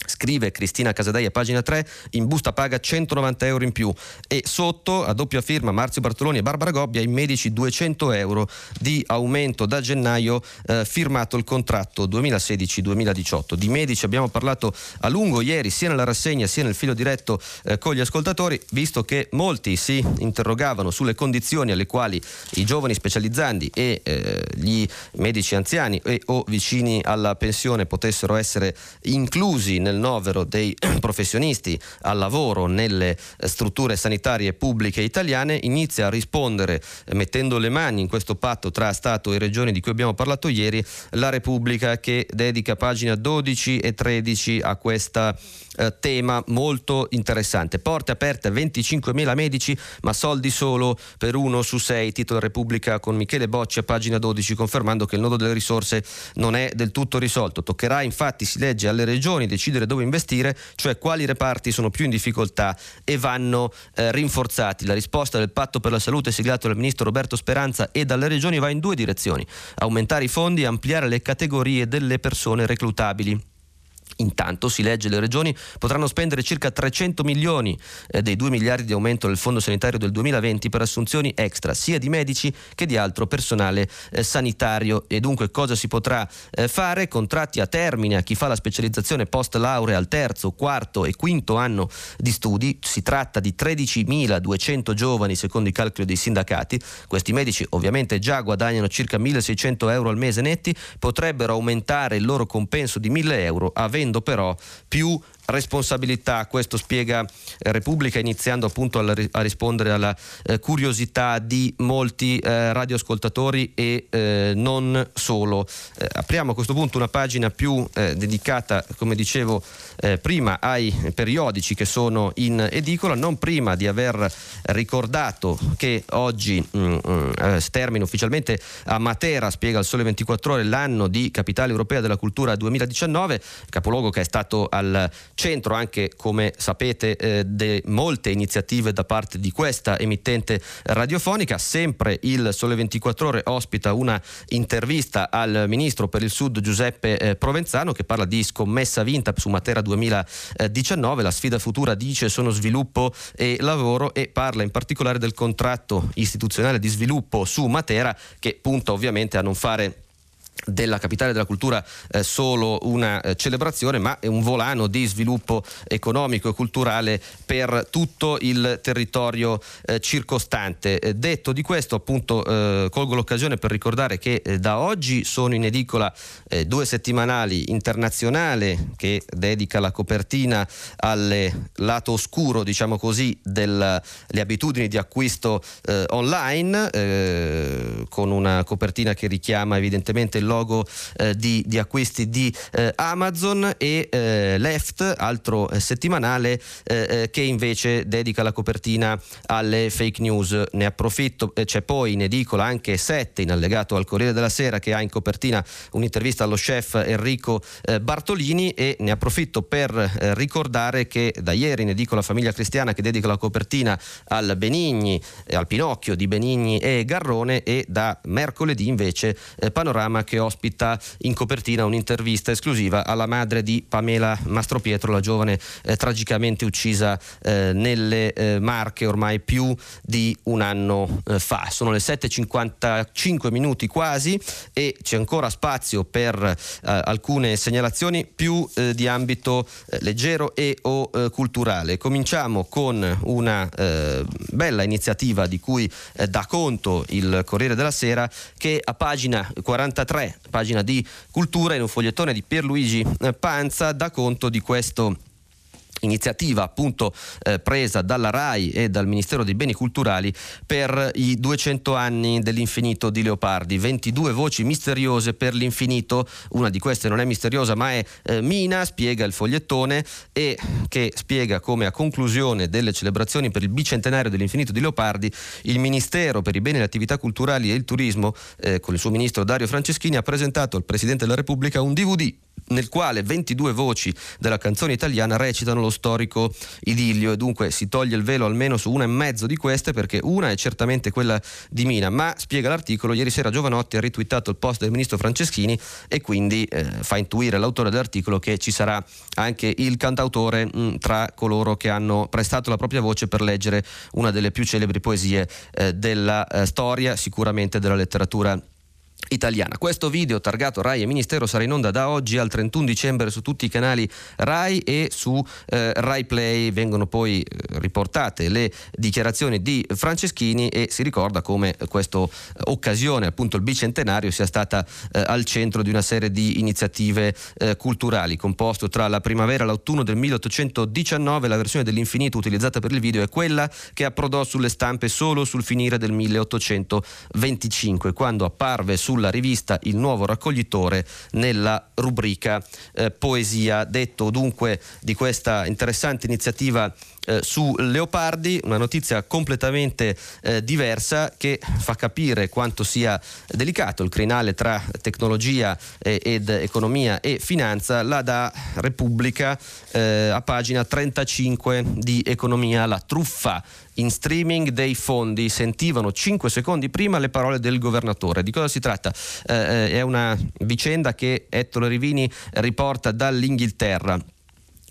Scrive Cristina Casadei a pagina 3, in busta paga 190 euro in più e sotto a doppia firma Marzio Bartoloni e Barbara Gobbia i medici 200 euro di aumento da gennaio eh, firmato il contratto 2016-2018. Di medici abbiamo parlato a lungo ieri sia nella rassegna sia nel filo diretto eh, con gli ascoltatori, visto che molti si interrogavano sulle condizioni alle quali i giovani specializzandi e eh, gli medici anziani e o vicini alla pensione potessero essere inclusi nel novero dei professionisti al lavoro nelle eh, strutture sanitarie pubbliche italiane, inizia a rispondere eh, mettendo le mani in questo patto tra Stato e Regioni di cui abbiamo parlato ieri, la Repubblica che dedica pagina 12 e 13 a questa eh, tema molto interessante. Porte aperte a 25.000 medici, ma soldi solo per uno su sei. Titolo Repubblica con Michele Bocci a pagina 12, confermando che il nodo delle risorse non è del tutto risolto. Toccherà infatti, si legge, alle regioni decidere dove investire, cioè quali reparti sono più in difficoltà e vanno eh, rinforzati. La risposta del patto per la salute siglato dal ministro Roberto Speranza e dalle regioni va in due direzioni. Aumentare i fondi e ampliare le categorie delle persone reclutabili. Intanto si legge le regioni potranno spendere circa 300 milioni eh, dei 2 miliardi di aumento del fondo sanitario del 2020 per assunzioni extra sia di medici che di altro personale eh, sanitario. E dunque cosa si potrà eh, fare? Contratti a termine a chi fa la specializzazione post laurea al terzo, quarto e quinto anno di studi, si tratta di 13.200 giovani secondo i calcoli dei sindacati, questi medici ovviamente già guadagnano circa 1.600 euro al mese netti, potrebbero aumentare il loro compenso di 1.000 euro a avendo però più responsabilità, questo spiega eh, Repubblica iniziando appunto a, rispondere alla eh, curiosità di molti eh, radioascoltatori e non solo. Apriamo a questo punto una pagina più dedicata, come dicevo prima, ai periodici che sono in edicola, non prima di aver ricordato che oggi mm, mm, termina ufficialmente a Matera, spiega il Sole 24 ore, l'anno di Capitale Europea della Cultura 2019, capoluogo che è stato al centro anche, come sapete, eh, de molte iniziative da parte di questa emittente radiofonica. Sempre il Sole 24 Ore ospita una intervista al ministro per il Sud Giuseppe eh, Provenzano che parla di scommessa vinta su Matera 2019. La sfida futura dice sono sviluppo e lavoro e parla in particolare del contratto istituzionale di sviluppo su Matera che punta ovviamente a non fare della capitale della cultura eh, solo una eh, celebrazione ma è un volano di sviluppo economico e culturale per tutto il territorio eh, circostante. Eh, detto di questo appunto eh, colgo l'occasione per ricordare che eh, da oggi sono in edicola due settimanali internazionale che dedica la copertina al lato oscuro diciamo così delle abitudini di acquisto online con una copertina che richiama evidentemente il logo eh, di, di, acquisti di eh, Amazon e eh, Left, altro eh, settimanale eh, che invece dedica la copertina alle fake news. Ne approfitto, c'è poi in edicola anche 7 in allegato al Corriere della Sera che ha in copertina un'intervista allo chef Enrico Bartolini e ne approfitto per ricordare che da ieri in edicola Famiglia Cristiana che dedica la copertina al Benigni, al Pinocchio di Benigni e Garrone e da mercoledì invece Panorama che ospita in copertina un'intervista esclusiva alla madre di Pamela Mastropietro, la giovane eh, tragicamente uccisa eh, nelle eh, Marche ormai più di un anno eh, fa. Sono le 7.55 minuti quasi e c'è ancora spazio per eh, alcune segnalazioni più eh, di ambito leggero e o culturale. Cominciamo con una bella iniziativa di cui dà conto il Corriere della Sera che a pagina 43 pagina di cultura, in un fogliettone di Pierluigi eh, Panza, dà conto di questo iniziativa appunto eh, presa dalla RAI e dal Ministero dei Beni Culturali per i 200 anni dell'infinito di Leopardi. 22 voci misteriose per l'infinito, una di queste non è misteriosa ma è eh, Mina, spiega il fogliettone e che spiega come a conclusione delle celebrazioni per il bicentenario dell'infinito di Leopardi il Ministero per i beni e le attività culturali e il turismo eh, con il suo ministro Dario Franceschini ha presentato al Presidente della Repubblica un DVD nel quale 22 voci della canzone italiana recitano lo storico idillio. E dunque si toglie il velo almeno su una e mezzo di queste perché una è certamente quella di Mina, ma spiega l'articolo, ieri sera Giovanotti ha ritwittato il post del ministro Franceschini e quindi eh, fa intuire l'autore dell'articolo che ci sarà anche il cantautore mh, mm, tra coloro che hanno prestato la propria voce per leggere una delle più celebri poesie eh, della eh, storia, sicuramente della letteratura italiana. Questo video targato Rai e Ministero sarà in onda da oggi al 31 dicembre su tutti i canali Rai e su eh, Rai Play. Vengono poi eh, riportate le dichiarazioni di Franceschini e si ricorda come questa occasione, appunto il bicentenario, sia stata eh, al centro di una serie di iniziative eh, culturali. Composto tra la primavera e l'autunno del 1819, la versione dell'infinito utilizzata per il video è quella che approdò sulle stampe solo sul finire del 1825, quando apparve sulla rivista Il Nuovo Raccoglitore nella rubrica eh, Poesia. Detto dunque di questa interessante iniziativa eh, su Leopardi, una notizia completamente eh, diversa che fa capire quanto sia delicato il crinale tra tecnologia eh, ed economia e finanza, la da Repubblica eh, a pagina 35 di Economia, la truffa in streaming dei fondi sentivano 5 secondi prima le parole del governatore. Di cosa si tratta? Eh, eh, è una vicenda che Ettore Rivini riporta dall'Inghilterra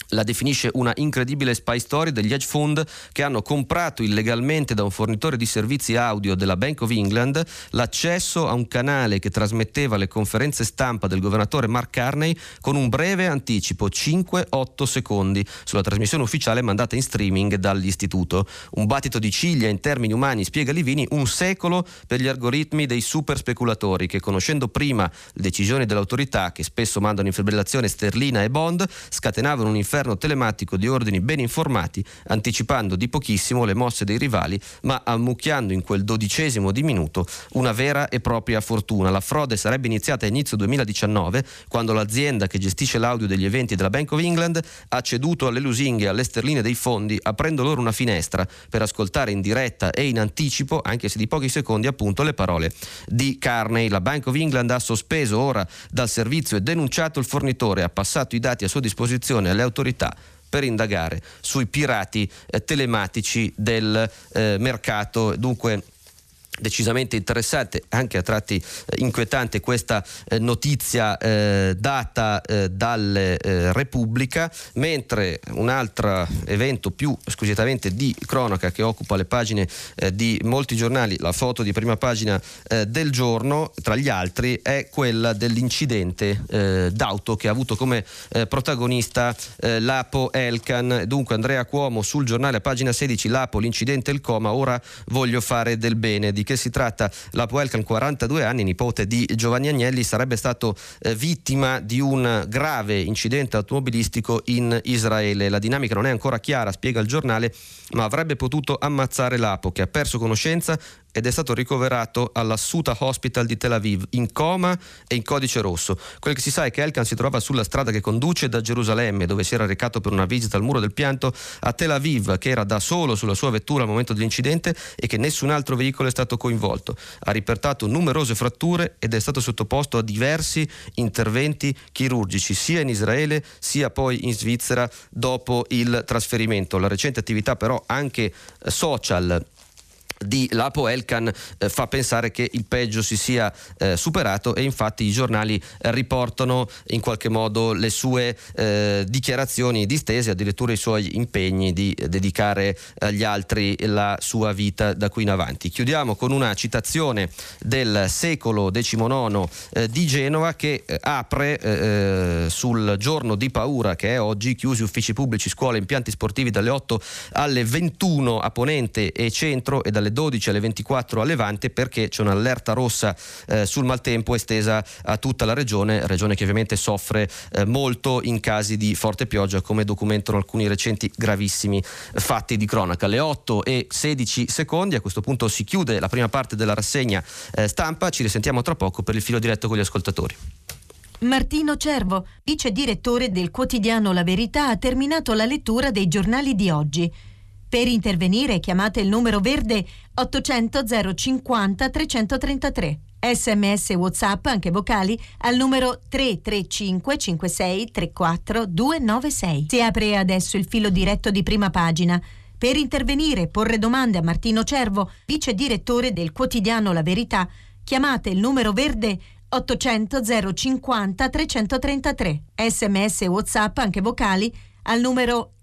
la definisce una incredibile spy story degli hedge fund che hanno comprato illegalmente da un fornitore di servizi audio della Bank of England l'accesso a un canale che trasmetteva le conferenze stampa del governatore Mark Carney con un breve anticipo, 5-8 secondi, sulla trasmissione ufficiale mandata in streaming dall'istituto. Un battito di ciglia in termini umani, spiega Livini, un secolo per gli algoritmi dei super speculatori che conoscendo prima le decisioni dell'autorità che spesso mandano in fibrillazione sterlina e bond, scatenavano un inferno inferno telematico di ordini ben informati, anticipando di pochissimo le mosse dei rivali, ma ammucchiando in quel dodicesimo di minuto una vera e propria fortuna. La frode sarebbe iniziata a inizio 2019, quando l'azienda che gestisce l'audio degli eventi della Bank of England ha ceduto alle lusinghe e alle sterline dei fondi, aprendo loro una finestra per ascoltare in diretta e in anticipo, anche se di pochi secondi appunto, le parole di Carney. La Bank of England ha sospeso ora dal servizio e denunciato il fornitore, ha passato i dati a sua disposizione alle autorità autorità per indagare sui pirati eh, telematici del eh, mercato. Dunque decisamente interessante, anche a tratti eh, inquietante questa eh, notizia eh, data eh, dalla eh, Repubblica, mentre un altro evento più squisitamente di cronaca che occupa le pagine eh, di molti giornali, la foto di prima pagina del giorno, tra gli altri, è quella dell'incidente d'auto che ha avuto come protagonista l'Apo Elkan. Dunque Andrea Cuomo sul giornale a pagina 16, l'Apo, l'incidente e il coma, ora voglio fare del bene. Di che si tratta? La Puelcan, 42 anni, nipote di Giovanni Agnelli, sarebbe stato eh, vittima di un grave incidente automobilistico in Israele. La dinamica non è ancora chiara, spiega il giornale, ma avrebbe potuto ammazzare l'Apo che ha perso conoscenza ed è stato ricoverato alla Suta Hospital di Tel Aviv in coma e in codice rosso. Quel che si sa è che Elkan si trova sulla strada che conduce da Gerusalemme, dove si era recato per una visita al muro del pianto, a Tel Aviv, che era da solo sulla sua vettura al momento dell'incidente e che nessun altro veicolo è stato coinvolto. Ha ripertato numerose fratture ed è stato sottoposto a diversi interventi chirurgici, sia in Israele sia poi in Svizzera dopo il trasferimento. La recente attività però anche social di Lapo Elkan eh, fa pensare che il peggio si sia eh, superato e infatti i giornali eh, riportano in qualche modo le sue eh, dichiarazioni distese, addirittura i suoi impegni di dedicare agli altri la sua vita da qui in avanti. Chiudiamo con una citazione del secolo XIX eh, di Genova che eh, apre sul giorno di paura che è oggi, chiusi uffici pubblici, scuole, impianti sportivi dalle 8 alle 21 a Ponente e Centro e dalle dalle 12 alle 24 a Levante perché c'è un'allerta rossa eh, sul maltempo estesa a tutta la regione, regione che ovviamente soffre eh, molto in casi di forte pioggia come documentano alcuni recenti gravissimi fatti di cronaca. Alle 8 e 16 secondi a questo punto si chiude la prima parte della rassegna eh, stampa, ci risentiamo tra poco per il filo diretto con gli ascoltatori. Martino Cervo, vice direttore del quotidiano La Verità, ha terminato la lettura dei giornali di oggi. Per intervenire chiamate il numero verde 800 050 333. Sms WhatsApp, anche vocali, al numero 335 56 34 296. Si apre adesso il filo diretto di prima pagina. Per intervenire e porre domande a Martino Cervo, vice direttore del quotidiano La Verità, chiamate il numero verde 800 050 333. Sms WhatsApp, anche vocali, al numero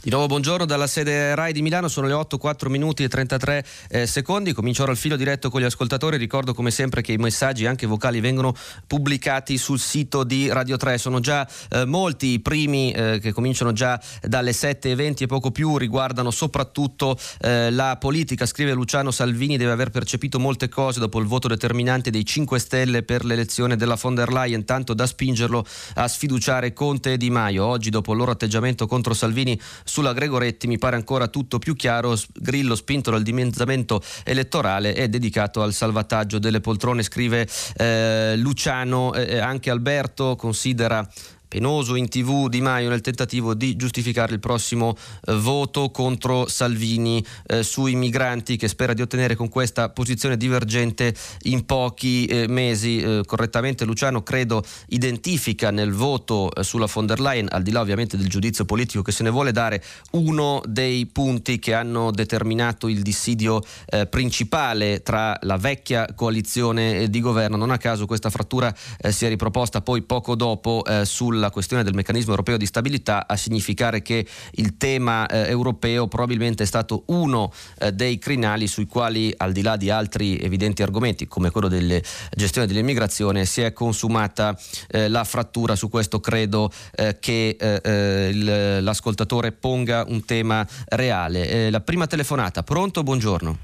Di nuovo buongiorno dalla sede RAI di Milano, sono le 8, 4 minuti e 33 eh, secondi, comincio al filo diretto con gli ascoltatori, ricordo come sempre che i messaggi anche vocali vengono pubblicati sul sito di Radio 3, sono già eh, molti i primi eh, che cominciano già dalle 7.20 e poco più, riguardano soprattutto eh, la politica, scrive Luciano Salvini, deve aver percepito molte cose dopo il voto determinante dei 5 Stelle per l'elezione della von der Leyen, tanto da spingerlo a sfiduciare Conte e Di Maio, oggi dopo il loro atteggiamento contro Salvini sulla Gregoretti mi pare ancora tutto più chiaro. Grillo spinto dal dimezzamento elettorale è dedicato al salvataggio delle poltrone, scrive eh, Luciano. Eh, anche Alberto considera penoso in tv Di Maio nel tentativo di giustificare il prossimo eh, voto contro Salvini eh, sui migranti che spera di ottenere con questa posizione divergente in pochi eh, mesi. Eh, correttamente Luciano credo identifica nel voto eh, sulla von der Leyen, al di là ovviamente del giudizio politico che se ne vuole dare, uno dei punti che hanno determinato il dissidio eh, principale tra la vecchia coalizione di governo. Non a caso questa frattura si è riproposta poi poco dopo sulla la questione del meccanismo europeo di stabilità a significare che il tema eh, europeo probabilmente è stato uno eh, dei crinali sui quali al di là di altri evidenti argomenti come quello della gestione dell'immigrazione si è consumata eh, la frattura su questo credo eh, che eh, eh, il, l'ascoltatore ponga un tema reale. la prima telefonata, pronto? Buongiorno.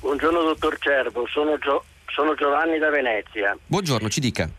Buongiorno dottor Cervo, sono, Gio- sono Giovanni da Venezia. Buongiorno, ci dica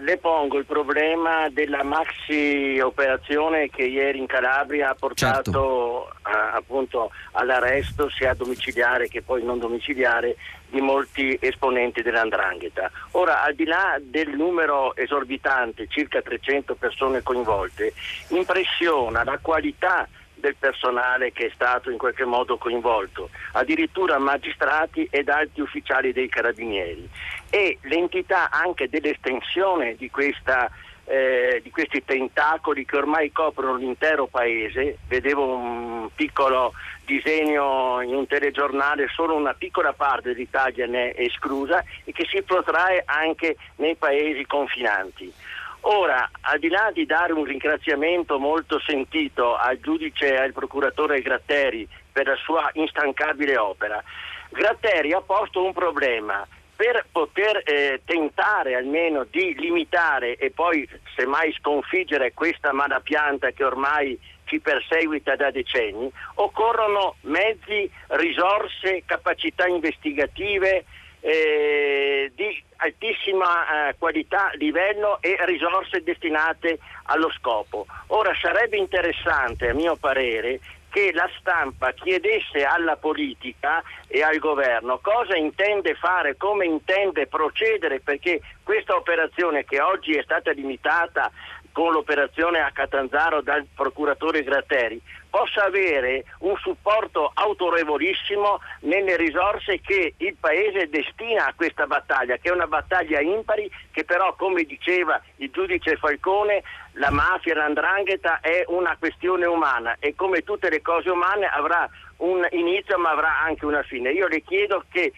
le pongo il problema della maxi operazione che ieri in Calabria ha portato certo. a, appunto all'arresto sia domiciliare che poi non domiciliare di molti esponenti dell'andrangheta. Ora, al di là del numero esorbitante, circa 300 persone coinvolte, impressiona la qualità del personale che è stato in qualche modo coinvolto, addirittura magistrati ed alti ufficiali dei carabinieri e l'entità anche dell'estensione di questa eh, di questi tentacoli che ormai coprono l'intero paese. Vedevo un piccolo disegno in un telegiornale, solo una piccola parte dell'Italia ne è esclusa e che si protrae anche nei paesi confinanti. Ora, al di là di dare un ringraziamento molto sentito al giudice e al procuratore Gratteri per la sua instancabile opera, Gratteri ha posto un problema. Per poter eh, tentare almeno di limitare e poi semmai sconfiggere questa malapianta che ormai ci perseguita da decenni, occorrono mezzi, risorse, capacità investigative, eh, di altissima eh, qualità, livello e risorse destinate allo scopo. Ora sarebbe interessante, a mio parere, che la stampa chiedesse alla politica e al governo cosa intende fare, come intende procedere, perché questa operazione che oggi è stata limitata con l'operazione a Catanzaro dal procuratore Gratteri possa avere un supporto autorevolissimo nelle risorse che il Paese destina a questa battaglia, che è una battaglia impari, che però, come diceva il giudice Falcone, la mafia, l'andrangheta è una questione umana e come tutte le cose umane avrà un inizio ma avrà anche una fine. Io le chiedo che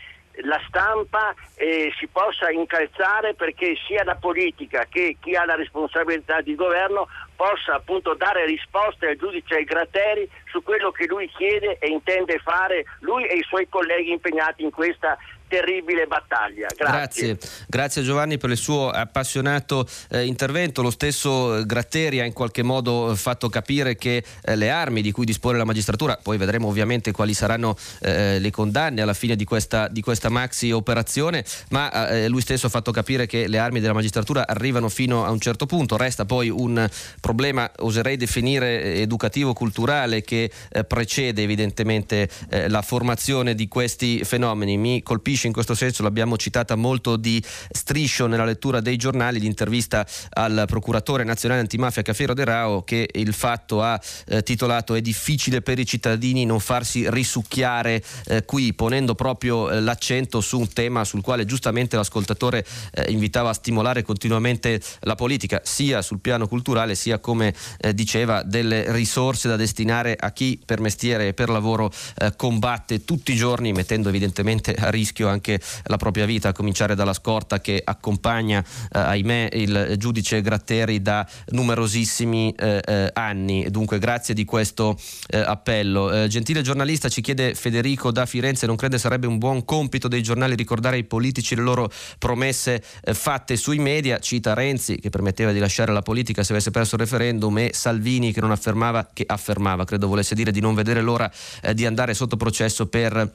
la stampa eh, si possa incalzare perché sia la politica che chi ha la responsabilità di governo possa appunto dare risposte al giudice Gratteri su quello che lui chiede e intende fare lui e i suoi colleghi impegnati in questa terribile battaglia. Grazie. Grazie, Grazie Giovanni per il suo appassionato eh, intervento. Lo stesso Gratteri ha in qualche modo fatto capire che eh, le armi di cui dispone la magistratura, poi vedremo ovviamente quali saranno eh, le condanne alla fine di questa, di questa maxi operazione, ma eh, lui stesso ha fatto capire che le armi della magistratura arrivano fino a un certo punto. Resta poi un problema, oserei definire eh, educativo-culturale, che eh, precede evidentemente la formazione di questi fenomeni. Mi colpisce colpisce in questo senso, l'abbiamo citata molto di striscio nella lettura dei giornali, l'intervista al procuratore nazionale antimafia Cafiero De Rao che il fatto ha eh, titolato è difficile per i cittadini non farsi risucchiare eh, qui, ponendo proprio eh, l'accento su un tema sul quale giustamente l'ascoltatore eh, invitava a stimolare continuamente la politica, sia sul piano culturale sia come eh, diceva delle risorse da destinare a chi per mestiere e per lavoro eh, combatte tutti i giorni mettendo evidentemente a rischio rischio anche la propria vita, a cominciare dalla scorta che accompagna, eh, ahimè, il giudice Gratteri da numerosissimi eh, eh anni. Dunque, grazie di questo eh, appello. Eh, gentile giornalista, ci chiede Federico da Firenze, non crede sarebbe un buon compito dei giornali ricordare ai politici le loro promesse eh, fatte sui media? Cita Renzi, che permetteva di lasciare la politica se avesse perso il referendum, e Salvini, che non affermava, che affermava, credo volesse dire di non vedere l'ora di andare sotto processo per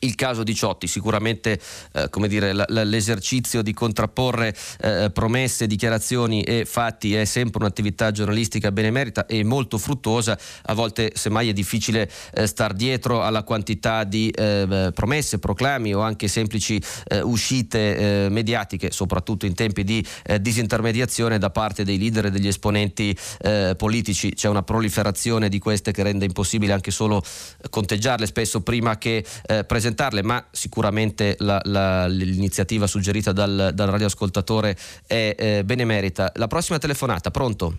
il caso di Ciotti, sicuramente eh, dire, l- l- l'esercizio di contrapporre eh, promesse, dichiarazioni e fatti è sempre un'attività giornalistica benemerita e molto fruttuosa, a volte semmai è difficile eh, star dietro alla quantità di eh, promesse, proclami o anche semplici eh, uscite eh, mediatiche, soprattutto in tempi di disintermediazione da parte dei leader e degli esponenti politici. C'è una proliferazione di queste che rende impossibile anche solo conteggiarle spesso prima che presentare presentarle, ma sicuramente la, la, l'iniziativa suggerita dal, dal radioascoltatore è eh, benemerita. La prossima telefonata, pronto?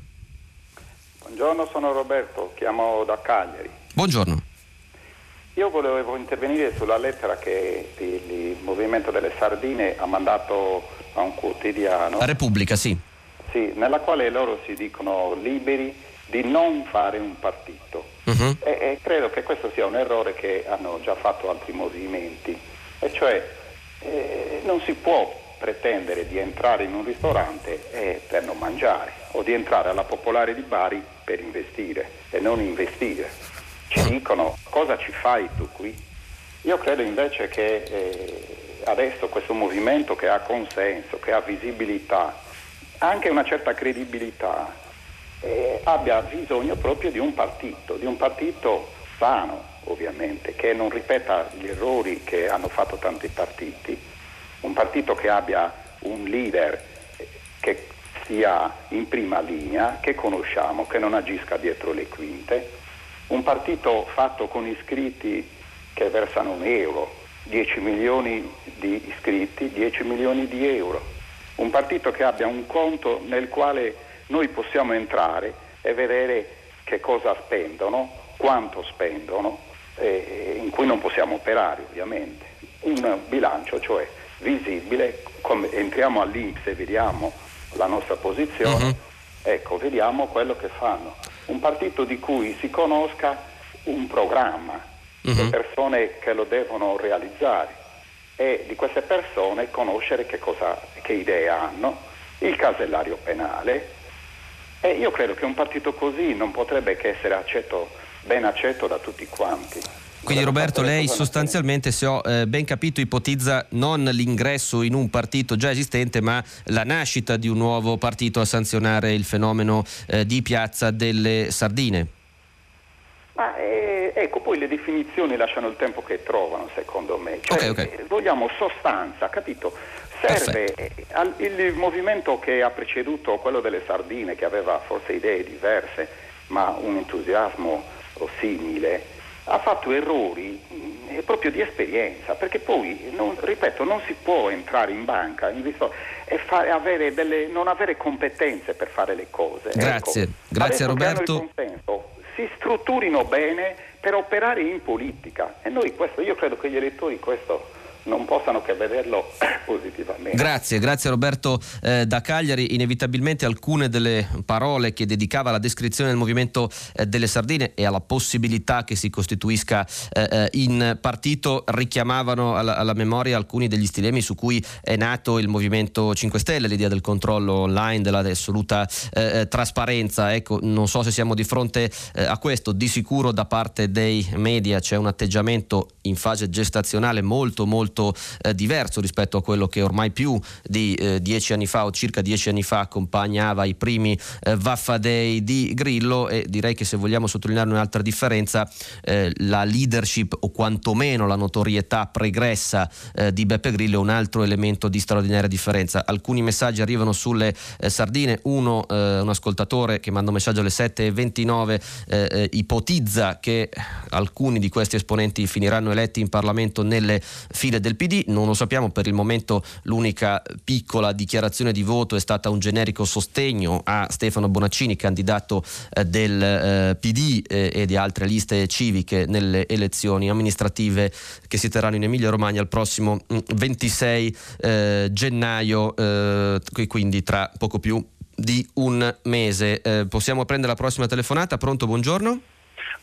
Buongiorno, sono Roberto, chiamo da Cagliari. Buongiorno. Io volevo intervenire sulla lettera che il Movimento delle Sardine ha mandato a un quotidiano. La Repubblica, sì. Sì, nella quale loro si dicono liberi di non fare un partito. Uh-huh. E, e, credo che questo sia un errore che hanno già fatto altri movimenti, e cioè eh, non si può pretendere di entrare in un ristorante eh, per non mangiare o di entrare alla Popolare di Bari per investire e non investire. Ci dicono cosa ci fai tu qui? Io credo invece che eh, adesso questo movimento che ha consenso, che ha visibilità, anche una certa credibilità, eh, abbia bisogno proprio di un partito, di un partito sano ovviamente, che non ripeta gli errori che hanno fatto tanti partiti, un partito che abbia un leader che sia in prima linea, che conosciamo, che non agisca dietro le quinte, un partito fatto con iscritti che versano un euro, 10 milioni di iscritti, 10 milioni di euro, un partito che abbia un conto nel quale noi possiamo entrare e vedere che cosa spendono, quanto spendono, eh, in cui non possiamo operare ovviamente. Un bilancio, cioè visibile, come entriamo all'Inps e vediamo la nostra posizione, uh-huh. ecco, vediamo quello che fanno. Un partito di cui si conosca un programma, uh-huh. le persone che lo devono realizzare e di queste persone conoscere che, cosa, che idee hanno, il casellario penale, e io credo che un partito così non potrebbe che essere accetto, ben accetto da tutti quanti. Quindi Roberto, lei sostanzialmente, se ho eh, ben capito, ipotizza non l'ingresso in un partito già esistente, ma la nascita di un nuovo partito a sanzionare il fenomeno eh, di piazza delle sardine. Ma, eh, ecco, poi le definizioni lasciano il tempo che trovano, secondo me. Cioè, okay, okay. Eh, vogliamo sostanza, capito? Serve al, il movimento che ha preceduto quello delle sardine, che aveva forse idee diverse, ma un entusiasmo simile, ha fatto errori eh, proprio di esperienza, perché poi, non, ripeto, non si può entrare in banca in visto, e fare, avere delle, non avere competenze per fare le cose. Grazie, ecco, grazie Roberto. Consenso, si strutturino bene per operare in politica e noi questo, io credo che gli elettori questo non possano che vederlo positivamente. Grazie, grazie Roberto eh, da Cagliari. Inevitabilmente alcune delle parole che dedicava alla descrizione del movimento eh, delle sardine e alla possibilità che si costituisca eh, eh in partito richiamavano alla, alla, memoria alcuni degli stilemi su cui è nato il Movimento 5 Stelle, l'idea del controllo online, dell'assoluta eh, eh, trasparenza. Ecco, non so se siamo di fronte a questo, di sicuro da parte dei media c'è un atteggiamento in fase gestazionale molto molto molto eh, diverso rispetto a quello che ormai più di eh, dieci anni fa o circa dieci anni fa accompagnava i primi eh, Vaffa Day di Grillo e direi che se vogliamo sottolineare un'altra differenza eh, la leadership o quantomeno la notorietà pregressa eh, di Beppe Grillo è un altro elemento di straordinaria differenza. Alcuni messaggi arrivano sulle eh, sardine, uno un ascoltatore che manda un messaggio alle 7.29 ipotizza che alcuni di questi esponenti finiranno eletti in Parlamento nelle file del PD, non lo sappiamo per il momento l'unica piccola dichiarazione di voto è stata un generico sostegno a Stefano Bonaccini, candidato eh, del eh, PD eh, e di altre liste civiche nelle elezioni amministrative che si terranno in Emilia Romagna il prossimo 26 mm, eh, gennaio, eh, quindi tra poco più di un mese. Eh, possiamo prendere la prossima telefonata? Pronto, buongiorno?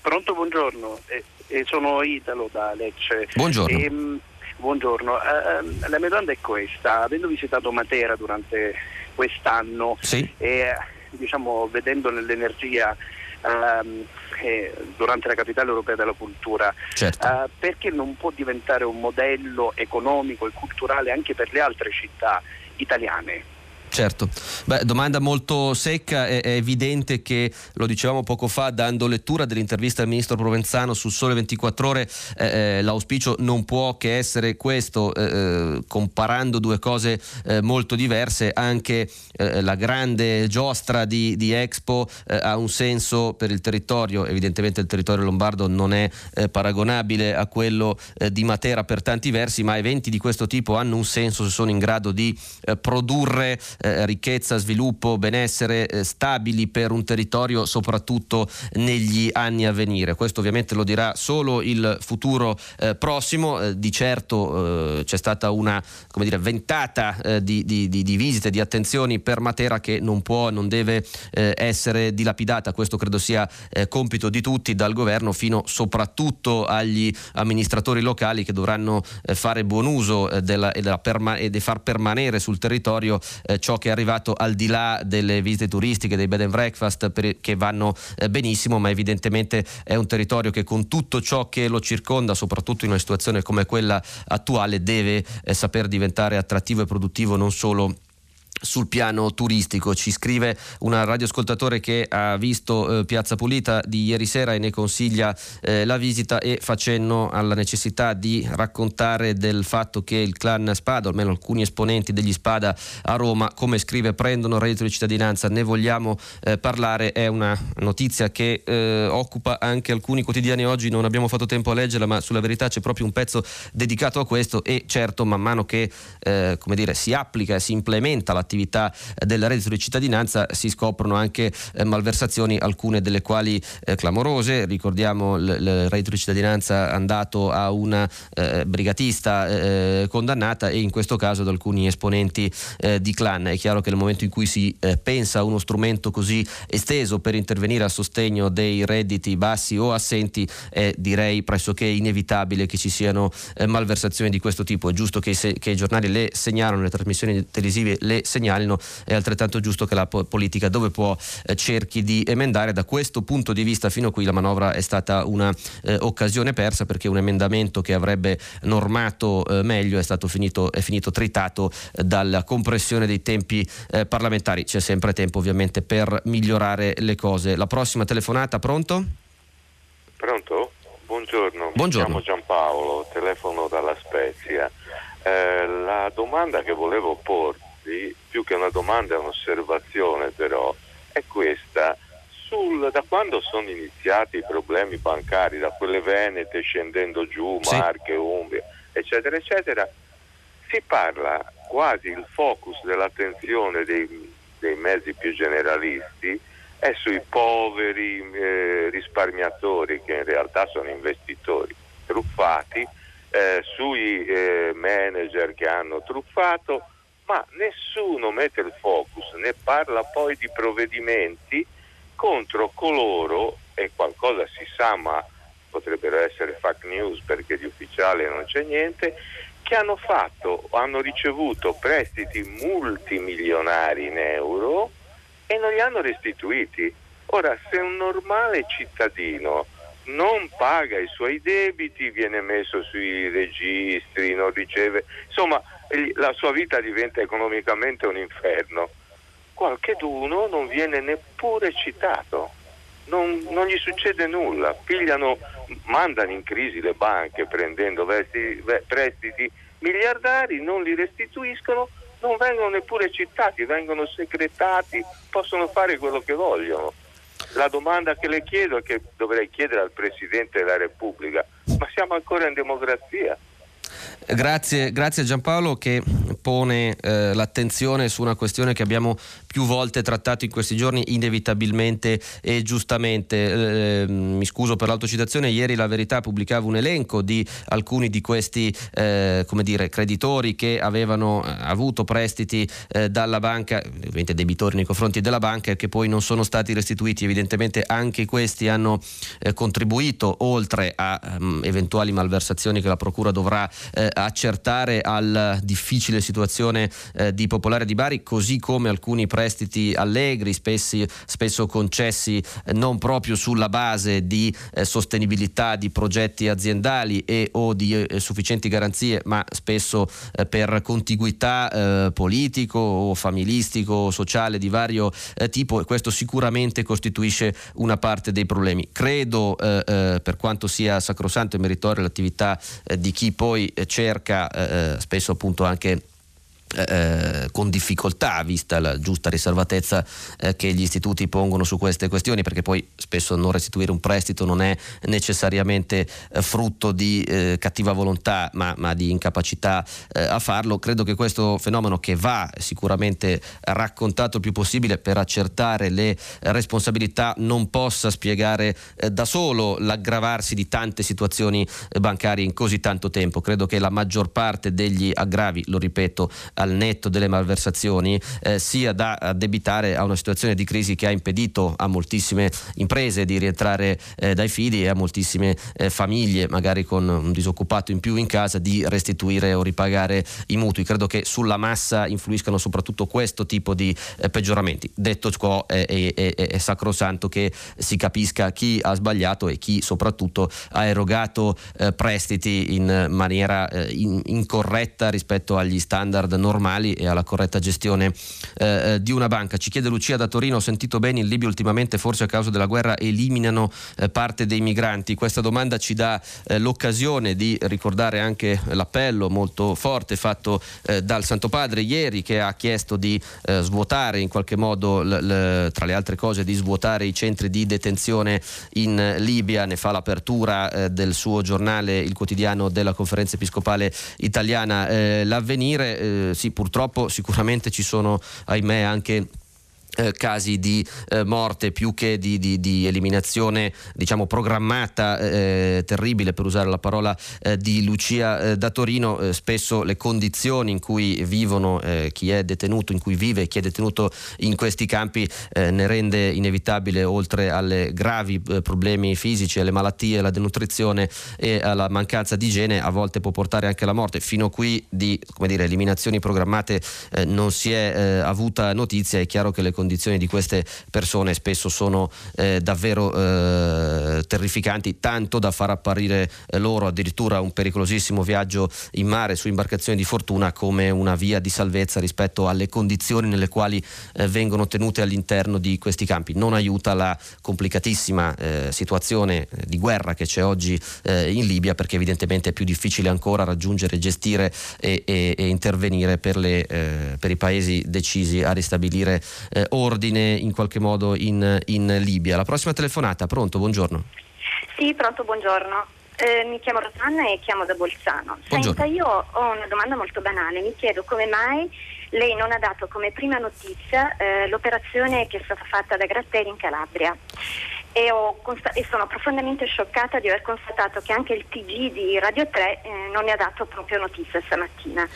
Pronto, buongiorno. Eh, sono Italo da Lecce. Buongiorno. Ehm, Buongiorno, uh, la mia domanda è questa, avendo visitato Matera durante quest'anno sì. e diciamo, vedendo nell'energia uh, eh, durante la capitale europea della cultura, certo. uh, perché non può diventare un modello economico e culturale anche per le altre città italiane? Certo, Beh, domanda molto secca, è, è, evidente che, lo dicevamo poco fa, dando lettura dell'intervista al ministro Provenzano sul Sole 24 ore, eh, eh, l'auspicio non può che essere questo, eh, eh comparando due cose eh, molto diverse, anche eh, la grande giostra di, di Expo ha un senso per il territorio, evidentemente il territorio lombardo non è paragonabile a quello di Matera per tanti versi, ma eventi di questo tipo hanno un senso se sono in grado di produrre eh, ricchezza, sviluppo, benessere eh, stabili per un territorio soprattutto negli anni a venire. Questo ovviamente lo dirà solo il futuro eh, prossimo, eh, di certo eh, c'è stata una dire, ventata di, di, di, di, visite, di attenzioni per Matera che non può, non deve essere dilapidata, questo credo sia compito di tutti, dal governo fino soprattutto agli amministratori locali che dovranno fare buon uso della, e, della perma- e di far permanere sul territorio ciò ciò che è arrivato al di là delle visite turistiche, dei bed and breakfast per, che vanno eh, benissimo, ma evidentemente è un territorio che con tutto ciò che lo circonda, soprattutto in una situazione come quella attuale, deve eh, saper diventare attrattivo e produttivo non solo sul piano turistico. Ci scrive un radioascoltatore che ha visto eh, Piazza Pulita di ieri sera e ne consiglia eh, la visita e facendo alla necessità di raccontare del fatto che il clan Spada, almeno alcuni esponenti degli Spada a Roma, come scrive, prendono reddito di cittadinanza. Ne vogliamo eh, parlare, è una notizia che eh, occupa anche alcuni quotidiani oggi, non abbiamo fatto tempo a leggerla, ma sulla verità c'è proprio un pezzo dedicato a questo e certo man mano che eh, dire, si applica e si implementa l'attività attività eh, del reddito di cittadinanza si scoprono anche eh, malversazioni, alcune delle quali eh, clamorose. Ricordiamo il, reddito di cittadinanza andato a una eh, brigatista condannata e in questo caso ad alcuni esponenti di clan. È chiaro che nel momento in cui si pensa a uno strumento così esteso per intervenire a sostegno dei redditi bassi o assenti, è direi pressoché inevitabile che ci siano malversazioni di questo tipo. È giusto che, se, che i giornali le segnalano, le trasmissioni televisive le segnalano segnalino, è altrettanto giusto che la po- politica dove può eh, cerchi di emendare. Da questo punto di vista fino a qui la manovra è stata un'occasione eh, persa perché un emendamento che avrebbe normato eh, meglio è stato finito, è finito tritato dalla compressione dei tempi parlamentari. C'è sempre tempo ovviamente per migliorare le cose. La prossima telefonata, pronto? Pronto? Buongiorno, Buongiorno. mi chiamo Giampaolo, telefono dalla Spezia. Eh, la domanda che volevo porti Rossi, più che una domanda è un'osservazione però, è questa. Sul, da quando sono iniziati i problemi bancari, da quelle venete scendendo giù, sì. Marche, Umbria, eccetera, eccetera, si parla quasi il focus dell'attenzione dei, dei mezzi più generalisti è sui poveri eh, risparmiatori che in realtà sono investitori truffati eh, sui eh, manager che hanno truffato, ma nessuno mette il focus, ne parla poi di provvedimenti contro coloro, e qualcosa si sa ma potrebbero essere fake news perché di ufficiale non c'è niente, che hanno fatto, hanno ricevuto prestiti multimilionari in euro e non li hanno restituiti. Ora, se un normale cittadino non paga i suoi debiti, viene messo sui registri, non riceve, insomma la sua vita diventa economicamente un inferno. Qualcheduno non viene neppure citato, non, non gli succede nulla, pigliano, mandano in crisi le banche prendendo vesti, prestiti miliardari, non li restituiscono, non vengono neppure citati, vengono segretati, possono fare quello che vogliono. La domanda che le chiedo è che dovrei chiedere al Presidente della Repubblica, ma siamo ancora in democrazia? Grazie, grazie Giampaolo che pone eh, l'attenzione su una questione che abbiamo più volte trattato in questi giorni inevitabilmente e giustamente. Eh, mi scuso per l'autocitazione, ieri la verità pubblicava un elenco di alcuni di questi eh, dire, creditori che avevano eh, avuto prestiti eh, dalla banca, ovviamente debitori nei confronti della banca che poi non sono stati restituiti. Evidentemente anche questi hanno eh, contribuito oltre a um, eventuali malversazioni che la Procura dovrà accertare alla difficile situazione di Popolare di Bari, così come alcuni prestiti prestiti allegri, spessi, spesso concessi eh, non proprio sulla base di eh, sostenibilità di progetti aziendali e o di eh, sufficienti garanzie, ma spesso per contiguità politico o familistico o sociale di vario tipo e questo sicuramente costituisce una parte dei problemi. Credo per quanto sia sacrosanto e meritoria l'attività di chi poi cerca spesso appunto anche eh, con difficoltà vista la giusta riservatezza eh, che gli istituti pongono su queste questioni perché poi spesso non restituire un prestito non è necessariamente eh, frutto di eh, cattiva volontà ma, ma di incapacità eh, a farlo. Credo che questo fenomeno che va sicuramente raccontato il più possibile per accertare le responsabilità non possa spiegare eh, da solo l'aggravarsi di tante situazioni bancarie in così tanto tempo. Credo che la maggior parte degli aggravi lo ripeto al netto delle malversazioni eh, sia da addebitare a una situazione di crisi che ha impedito a moltissime imprese di rientrare eh, dai fidi e a moltissime eh, famiglie, magari con un disoccupato in più in casa, di restituire o ripagare i mutui. Credo che sulla massa influiscano soprattutto questo tipo di eh, peggioramenti. Detto ciò è, è, è, sacrosanto che si capisca chi ha sbagliato e chi soprattutto ha erogato eh, prestiti in maniera eh, in, incorretta rispetto agli standard normali normali e alla corretta gestione eh, eh, di una banca. Ci chiede Lucia da Torino, ho sentito bene in Libia ultimamente forse a causa della guerra eliminano eh, parte dei migranti. Questa domanda ci dà eh, l'occasione di ricordare anche l'appello molto forte fatto eh, dal Santo Padre ieri che ha chiesto di eh, svuotare in qualche modo, l- l- tra le altre cose, di svuotare i centri di detenzione in Libia. Ne fa l'apertura del suo giornale, il quotidiano della conferenza episcopale italiana. l'avvenire sì, purtroppo sicuramente ci sono, ahimè, anche eh, casi di eh, morte più che di, di, di eliminazione diciamo programmata eh, terribile per usare la parola eh, di Lucia eh, da Torino. Eh, spesso le condizioni in cui vivono chi è detenuto in cui vive chi è detenuto in questi campi ne rende inevitabile oltre alle gravi problemi fisici alle malattie alla denutrizione e alla mancanza di igiene a volte può portare anche alla morte. Fino a qui di come dire, eliminazioni programmate non si è avuta notizia. È chiaro che le condizioni condizioni di queste persone spesso sono eh, davvero eh, terrificanti, tanto da far apparire eh, loro addirittura un pericolosissimo viaggio in mare su imbarcazioni di fortuna come una via di salvezza rispetto alle condizioni nelle quali eh, vengono tenute all'interno di questi campi. Non aiuta la complicatissima eh, situazione eh, di guerra che c'è oggi in Libia perché evidentemente è più difficile ancora raggiungere, gestire e, e, e intervenire per, le, per, i paesi decisi a ristabilire ordine in qualche modo in, in Libia. La prossima telefonata, pronto, buongiorno. Sì, pronto, buongiorno. Eh, mi chiamo Rosanna e chiamo da Bolzano. Buongiorno. Senta, io ho una domanda molto banale, mi chiedo come mai lei non ha dato come prima notizia eh, l'operazione che è stata fatta da Gratteri in Calabria. e, consta- e, sono profondamente scioccata di aver constatato che anche il TG di Radio 3 eh, non ne ha dato proprio notizia stamattina.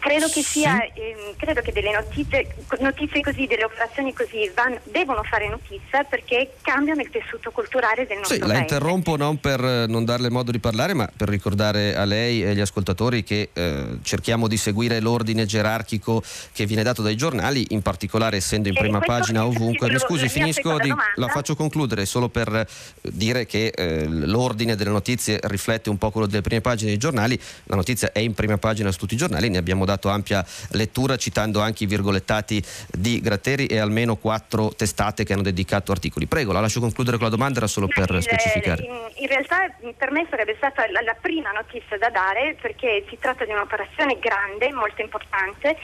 Credo che, sia, ehm, credo che delle notizie, notizie, così, delle operazioni così van, devono fare notizia perché cambiano il tessuto culturale del nostro sì, paese. La interrompo non per eh, non darle modo di parlare, ma per ricordare a lei e agli ascoltatori che eh, cerchiamo di seguire l'ordine gerarchico che viene dato dai giornali, in particolare essendo in prima pagina ovunque. Mi scusi, finisco di, la faccio concludere solo per eh, dire che eh, l'ordine delle notizie riflette un po' quello delle prime pagine dei giornali. La notizia è in prima pagina su tutti i giornali, ne abbiamo dato ampia lettura citando anche i virgolettati di Gratteri e almeno quattro testate che hanno dedicato articoli. Prego, la lascio concludere con la domanda, era solo per il, specificare. In, in, realtà per me sarebbe stata la, la, prima notizia da dare perché si tratta di un'operazione grande, molto importante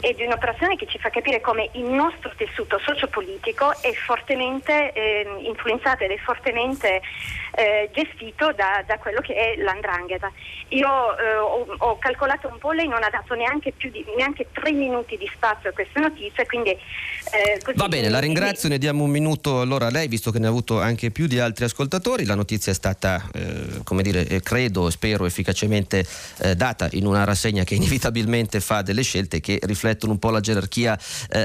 e di un'operazione che ci fa capire come il nostro tessuto sociopolitico è fortemente eh, influenzato ed è fortemente eh, gestito da, da, quello che è l'andrangheta. Io eh, ho, ho, calcolato un po', lei non ha dato neanche, di, neanche tre minuti di spazio a queste notizie, quindi... Eh, Va bene, la ringrazio, ne diamo un minuto allora a lei, visto che ne ha avuto anche più di altri ascoltatori. La notizia è stata, eh, come dire, eh, credo, spero, efficacemente eh, data in una rassegna che inevitabilmente fa delle scelte che riflettono un po' la gerarchia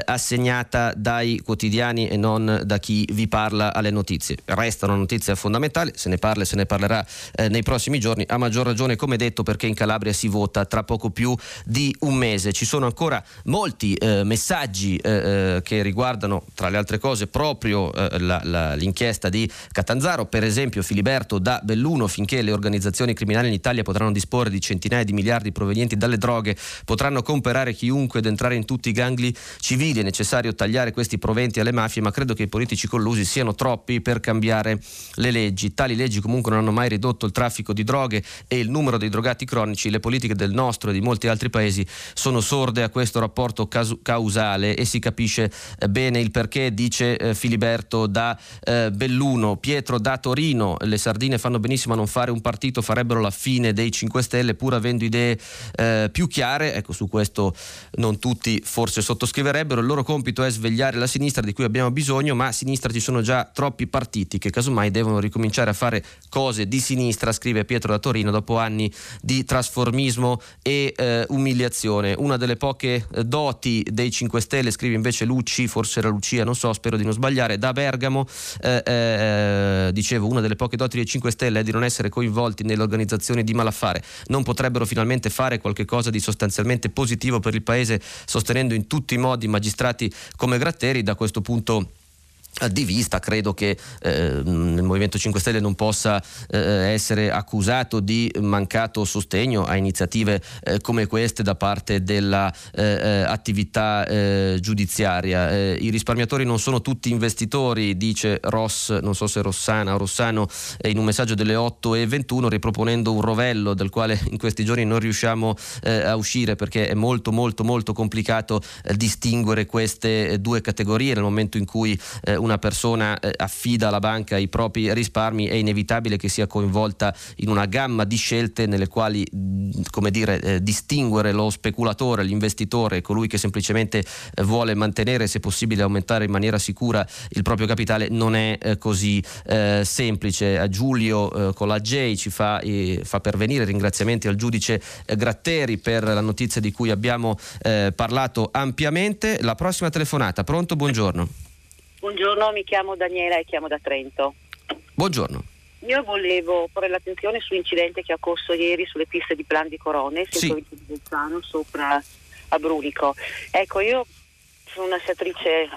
assegnata dai quotidiani e non da chi vi parla alle notizie. Resta una notizia fondamentale, se ne parla e se ne parlerà eh, nei prossimi giorni, a maggior ragione come detto perché in Calabria si vota tra poco più di un mese. Ci sono ancora molti eh, messaggi eh, eh che riguardano tra le altre cose proprio eh, la, la, l'inchiesta di Catanzaro, per esempio Filiberto da Belluno finché le organizzazioni criminali in Italia potranno disporre di centinaia di miliardi provenienti dalle droghe, potranno comprare chiunque ed entrare in tutti i gangli civili, è necessario tagliare questi proventi alle mafie, ma credo che i politici collusi siano troppi per cambiare le leggi. Tali leggi comunque non hanno mai ridotto il traffico di droghe e il numero dei drogati cronici, le politiche del nostro e di molti altri paesi sono sorde a questo rapporto casu- causale e si capisce eh, bene il perché, dice eh, Filiberto da eh, Belluno, Pietro da Torino, le sardine fanno benissimo a non fare un partito, farebbero la fine dei 5 Stelle pur avendo idee eh, più chiare, ecco su questo non tutti forse sottoscriverebbero, il loro compito è svegliare la sinistra di cui abbiamo bisogno, ma a sinistra ci sono già troppi partiti che casomai devono ricominciare a fare cose di sinistra, scrive Pietro da Torino, dopo anni di trasformismo e eh, umiliazione. Una delle poche eh, doti dei 5 Stelle, scrive invece Lucci, forse era Lucia, non so, spero di non sbagliare, da Bergamo, eh, eh, dicevo, una delle poche doti dei 5 Stelle è di non essere coinvolti nelle organizzazioni di malaffare. Non potrebbero finalmente fare qualcosa di sostanzialmente positivo per il Paese, sostenendo in tutti i modi magistrati come Gratteri, da questo punto di vista credo che eh, il Movimento 5 Stelle non possa eh, essere accusato di mancato sostegno a iniziative eh, come queste da parte dell'attività eh, eh, eh, giudiziaria. I risparmiatori non sono tutti investitori, dice Ross, non so se Rossana o Rossano, in un messaggio delle 8 e 21 riproponendo un rovello del quale in questi giorni non riusciamo a uscire perché è molto molto molto complicato distinguere queste due categorie nel momento in cui un una persona eh, affida alla banca i propri risparmi è inevitabile che sia coinvolta in una gamma di scelte nelle quali come dire, eh, distinguere lo speculatore, l'investitore, colui che semplicemente eh, vuole mantenere se possibile aumentare in maniera sicura il proprio capitale non è eh, così eh, semplice. A Giulio eh, con la J ci fa, fa, pervenire ringraziamenti al giudice Gratteri per la notizia di cui abbiamo parlato ampiamente. La prossima telefonata, pronto? Buongiorno. Buongiorno, mi chiamo Daniela e chiamo da Trento. Buongiorno. Io volevo porre l'attenzione sull'incidente che ha occorso ieri sulle piste di Plan di Corone, sì. di Bolzano, sopra a Brunico. Ecco, io sono una sciatrice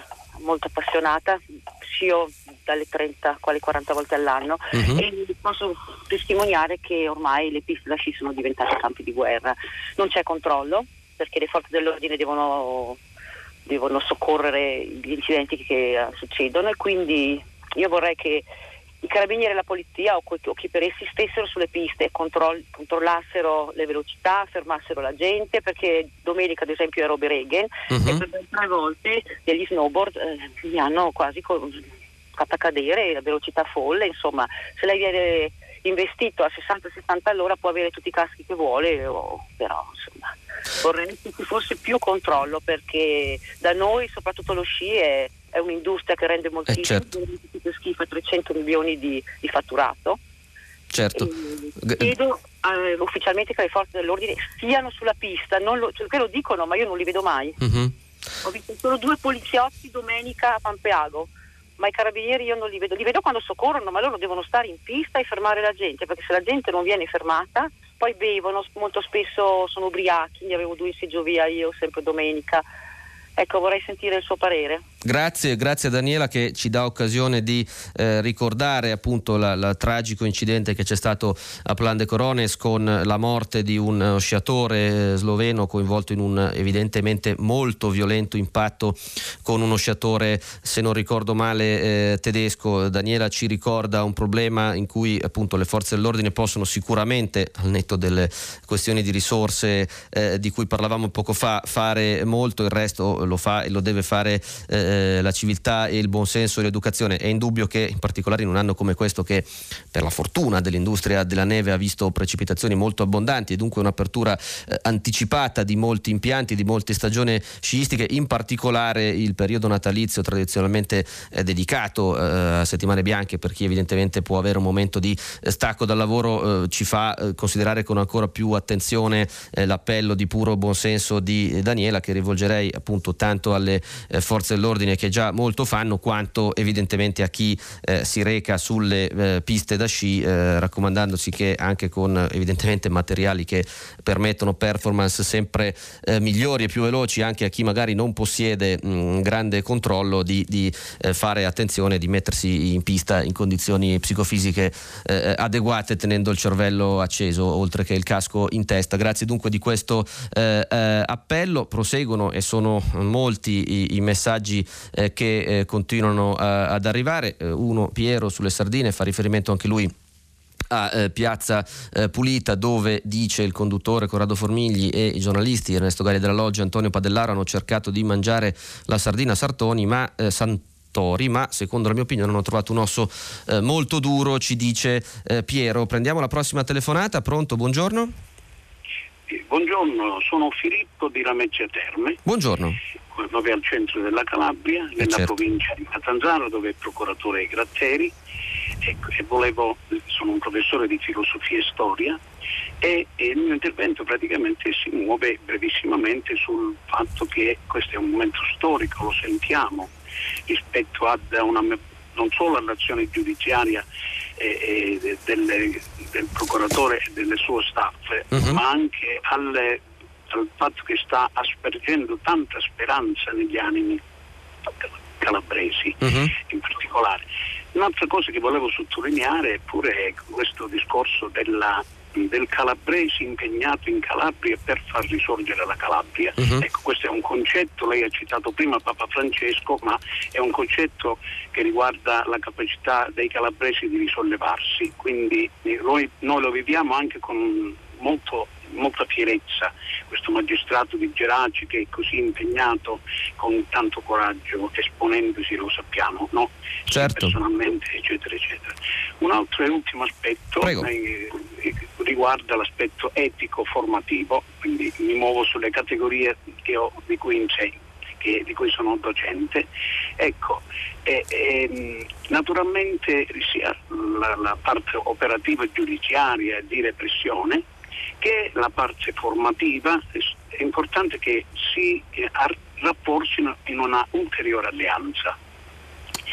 molto appassionata, scio dalle 30 quasi 40 volte all'anno uh-huh. e posso testimoniare che ormai le piste da sci sono diventate campi di guerra. Non c'è controllo perché le forze dell'ordine devono devono soccorrere gli incidenti che uh, succedono e quindi io vorrei che i carabinieri e la polizia o, chi per essi stessero sulle piste controll- controllassero le velocità, fermassero la gente perché domenica ad esempio ero a Bereghen uh-huh. e per tre volte degli snowboard eh, mi hanno quasi co- fatta cadere a velocità folle, insomma se lei viene investito a 60-70 all'ora può avere tutti i caschi che vuole, o, però insomma vorrei che ci fosse più controllo perché da noi soprattutto lo sci è, è un'industria che rende moltissimo, eh certo. schifo 300 milioni di, di fatturato. Certo. E chiedo eh, ufficialmente che le forze dell'ordine siano sulla pista, lo, cioè, lo dicono ma io non li vedo mai. Mm-hmm. Ho visto solo due poliziotti domenica a Pampeago, ma i carabinieri io non li vedo, li vedo quando soccorrono, ma loro devono stare in pista e fermare la gente, perché se la gente non viene fermata, poi bevono, molto spesso sono ubriachi, ne avevo due in seggiovia io sempre domenica. Ecco, vorrei sentire il suo parere. Grazie, grazie a Daniela che ci dà occasione di eh, ricordare appunto il tragico incidente che c'è stato a Plan de Corones con la morte di un sciatore eh, sloveno coinvolto in un evidentemente molto violento impatto con uno sciatore, se non ricordo male, eh, tedesco. Daniela ci ricorda un problema in cui appunto le forze dell'ordine possono sicuramente, al netto delle questioni di risorse eh, di cui parlavamo poco fa, fare molto, il resto lo fa e lo deve fare eh, la civiltà e il buonsenso e l'educazione. È indubbio che in particolare in un anno come questo che per la fortuna dell'industria della neve ha visto precipitazioni molto abbondanti e dunque un'apertura eh, anticipata di molti impianti, di molte stagioni sciistiche, in particolare il periodo natalizio tradizionalmente eh, dedicato eh, a settimane bianche per chi evidentemente può avere un momento di eh, stacco dal lavoro ci fa considerare con ancora più attenzione l'appello di puro buonsenso di Daniela che rivolgerei appunto tanto alle forze dell'ordine ordine che già molto fanno, quanto evidentemente a chi eh, si reca sulle eh, piste da sci, eh, raccomandandosi che anche con evidentemente materiali che permettono performance sempre eh, migliori e più veloci, anche a chi magari non possiede un grande controllo, di, di eh, fare attenzione, di mettersi in pista in condizioni psicofisiche adeguate, tenendo il cervello acceso, oltre che il casco in testa. Grazie dunque di questo appello. Proseguono e sono molti i, i messaggi eh, che eh, continuano a, ad arrivare. Eh, uno, Piero, sulle sardine, fa riferimento anche lui a eh, Piazza eh, Pulita dove dice il conduttore Corrado Formigli e i giornalisti Ernesto Gari della Loggia e Antonio Padellaro hanno cercato di mangiare la sardina Sartoni ma eh, Santori ma secondo la mia opinione hanno trovato un osso eh, molto duro ci dice eh, Piero. Prendiamo la prossima telefonata. Pronto? Buongiorno buongiorno sono Filippo di Lamezia Terme buongiorno proprio al centro della Calabria, eh, nella certo. provincia di Catanzaro, dove è procuratore Gratteri. E, e volevo, sono un professore di filosofia e storia e, e, il mio intervento praticamente si muove brevissimamente sul fatto che questo è un momento storico, lo sentiamo, rispetto a una, non solo all'azione giudiziaria eh, eh, del, del, procuratore e del suo staff, uh-huh. ma anche alle al fatto che sta aspergendo tanta speranza negli animi calabresi uh-huh. in particolare. Un'altra cosa che volevo sottolineare pure è questo discorso della, del calabrese impegnato in Calabria per far risorgere la Calabria. Uh-huh. Ecco, questo è un concetto, lei ha citato prima Papa Francesco, ma è un concetto che riguarda la capacità dei calabresi di risollevarsi, quindi noi, noi lo viviamo anche con molto molta fierezza questo magistrato di Geraci che è così impegnato con tanto coraggio, esponendosi, lo sappiamo, no? certo. personalmente, eccetera, eccetera. Un altro e ultimo aspetto eh, riguarda l'aspetto etico formativo, quindi mi muovo sulle categorie ho, di cui insegno. Che, di cui sono docente. Ecco, e, e, naturalmente sia la, la, parte operativa giudiziaria di repressione che la parte formativa è importante che si eh, rafforzino in una ulteriore alleanza.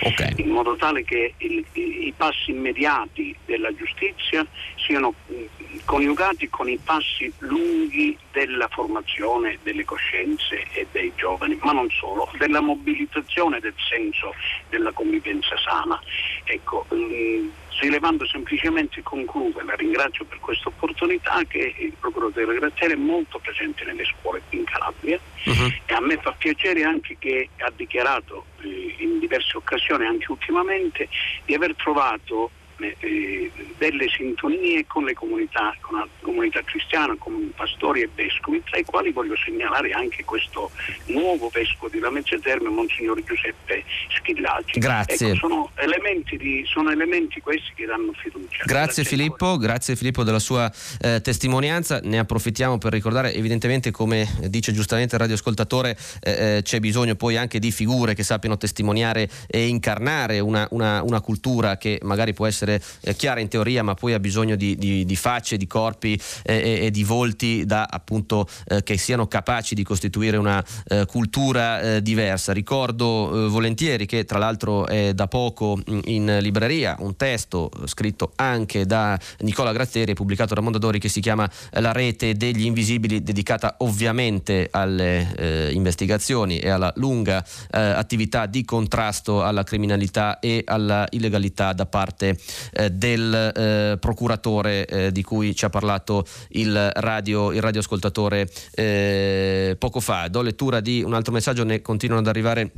Okay. in modo tale che il, i, i, passi immediati della giustizia siano mm, coniugati con i passi lunghi della formazione delle coscienze e dei giovani, ma non solo, della mobilitazione del senso della convivenza sana. Ecco, mh, mm, rilevando semplicemente conclude, la ringrazio per questa opportunità, che il procuratore Graziani è molto presente nelle scuole in Calabria uh-huh. e a me fa piacere anche che ha dichiarato eh, in diverse occasioni, anche ultimamente, di aver trovato eh, delle sintonie con le comunità, con la comunità cristiana, con pastori e vescovi, tra i quali voglio segnalare anche questo nuovo vescovo di Lamezia Terme, Monsignor Giuseppe Schillaggi. Grazie. Ecco, sono, elementi di, sono, elementi questi che danno fiducia. Grazie, grazie Filippo, grazie Filippo della sua eh, testimonianza. Ne approfittiamo per ricordare evidentemente come dice giustamente il radioascoltatore eh, eh, c'è bisogno poi anche di figure che sappiano testimoniare e incarnare una, una, una cultura che magari può essere eh, chiara in teoria ma poi ha bisogno di, di, di facce, di corpi eh, e, di volti da, appunto, eh, che siano capaci di costituire una eh, cultura diversa. Ricordo volentieri che tra l'altro è da poco in libreria un testo scritto anche da Nicola Grazieri pubblicato da Mondadori che si chiama La rete degli invisibili dedicata ovviamente alle eh, investigazioni e alla lunga eh, attività di contrasto alla criminalità e alla illegalità da parte eh, del eh, procuratore eh, di cui ci ha parlato il, radio, il radioascoltatore eh, poco fa. Do lettura di un altro messaggio, ne continuano ad arrivare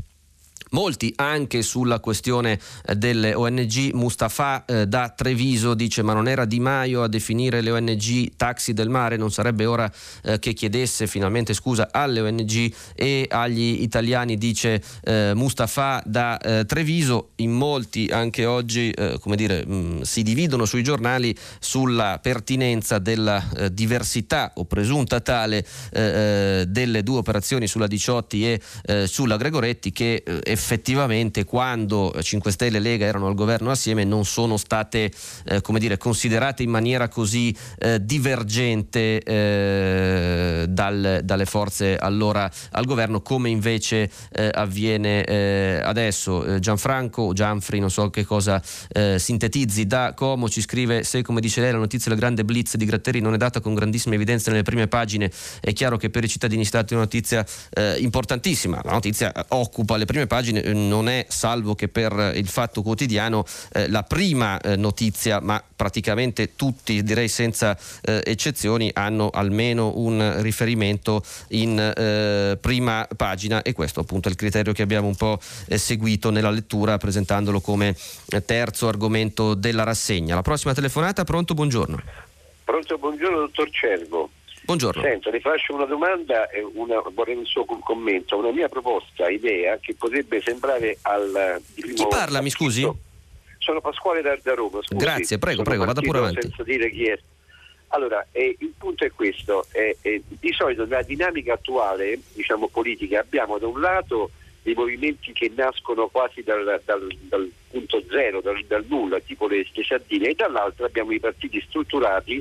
Molti anche sulla questione eh, delle ONG, Mustafa eh, da Treviso dice ma non era Di Maio a definire le ONG taxi del mare, non sarebbe ora eh, che chiedesse finalmente scusa alle ONG e agli italiani, dice eh, Mustafa da eh, Treviso. In molti anche oggi eh, come dire, mh, mm, si dividono sui giornali sulla pertinenza della diversità o presunta tale delle due operazioni sulla Diciotti e sulla Gregoretti che effettivamente quando 5 Stelle e Lega erano al governo assieme non sono state eh, come dire, considerate in maniera così eh, divergente eh, dal, dalle forze allora al governo come invece eh, avviene eh, adesso. Eh, Gianfranco, Gianfri, non so che cosa sintetizzi, da Como ci scrive se come dice lei la notizia del grande blitz di Gratteri non è data con grandissima evidenza nelle prime pagine, è chiaro che per i cittadini è stata una notizia importantissima, la notizia occupa le prime pagine pagine eh, non è, salvo che per il Fatto Quotidiano, eh, la prima eh, notizia, ma praticamente tutti, direi senza eh, eccezioni, hanno almeno un riferimento in eh, prima pagina e questo appunto è il criterio che abbiamo un po' eh, seguito nella lettura presentandolo come terzo argomento della rassegna. La prossima telefonata, pronto, buongiorno. Pronto, buongiorno dottor Cervo. Buongiorno. Senta, le faccio una domanda e una, vorrei un suo commento. Una mia proposta, idea, che potrebbe sembrare al... Chi parla, mi scusi? Sono Pasquale da, Roma. Scusi. Grazie, prego, prego, vada pure avanti. Senza dire chi è. Allora, eh, il punto è questo. Eh, eh, di solito nella dinamica attuale, diciamo politica, abbiamo da un lato dei movimenti che nascono quasi dal, dal, dal punto zero, dal, dal, nulla, tipo le, sardine, e dall'altro abbiamo i partiti strutturati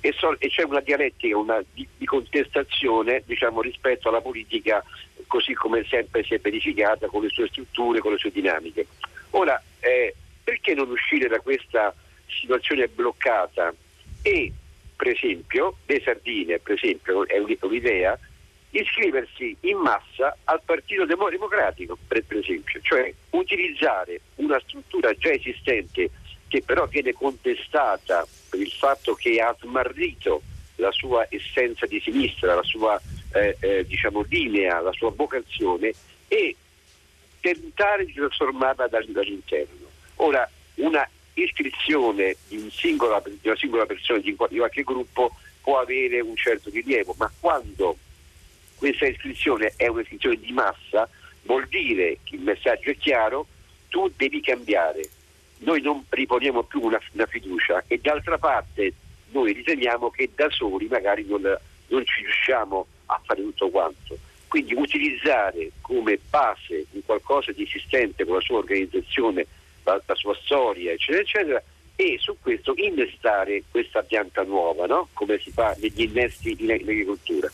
e, so, e c'è una dialettica una, di, di, contestazione diciamo, rispetto alla politica così come sempre si è verificata con le sue strutture, con le sue dinamiche. Ora, eh, perché non uscire da questa situazione bloccata e, per esempio, le sardine, per esempio, è un'idea, iscriversi in massa al Partito Democratico, per, esempio, cioè utilizzare una struttura già esistente che però viene contestata per il fatto che ha smarrito la sua essenza di sinistra, la sua eh, eh, diciamo, linea, la sua vocazione e tentare di trasformarla dall'interno. Ora, una iscrizione di, un singola, di una singola persona, di, qualche gruppo, può avere un certo rilievo, ma quando questa iscrizione è un'iscrizione di massa, vuol dire che il messaggio è chiaro, tu devi cambiare, noi non riponiamo più una, una, fiducia e d'altra parte noi riteniamo che da soli magari non, non ci riusciamo a fare tutto quanto. Quindi utilizzare come base un qualcosa di esistente con la sua organizzazione, la, la sua storia, eccetera, eccetera, e su questo innestare questa pianta nuova, no? come si fa negli innesti in, in agricoltura.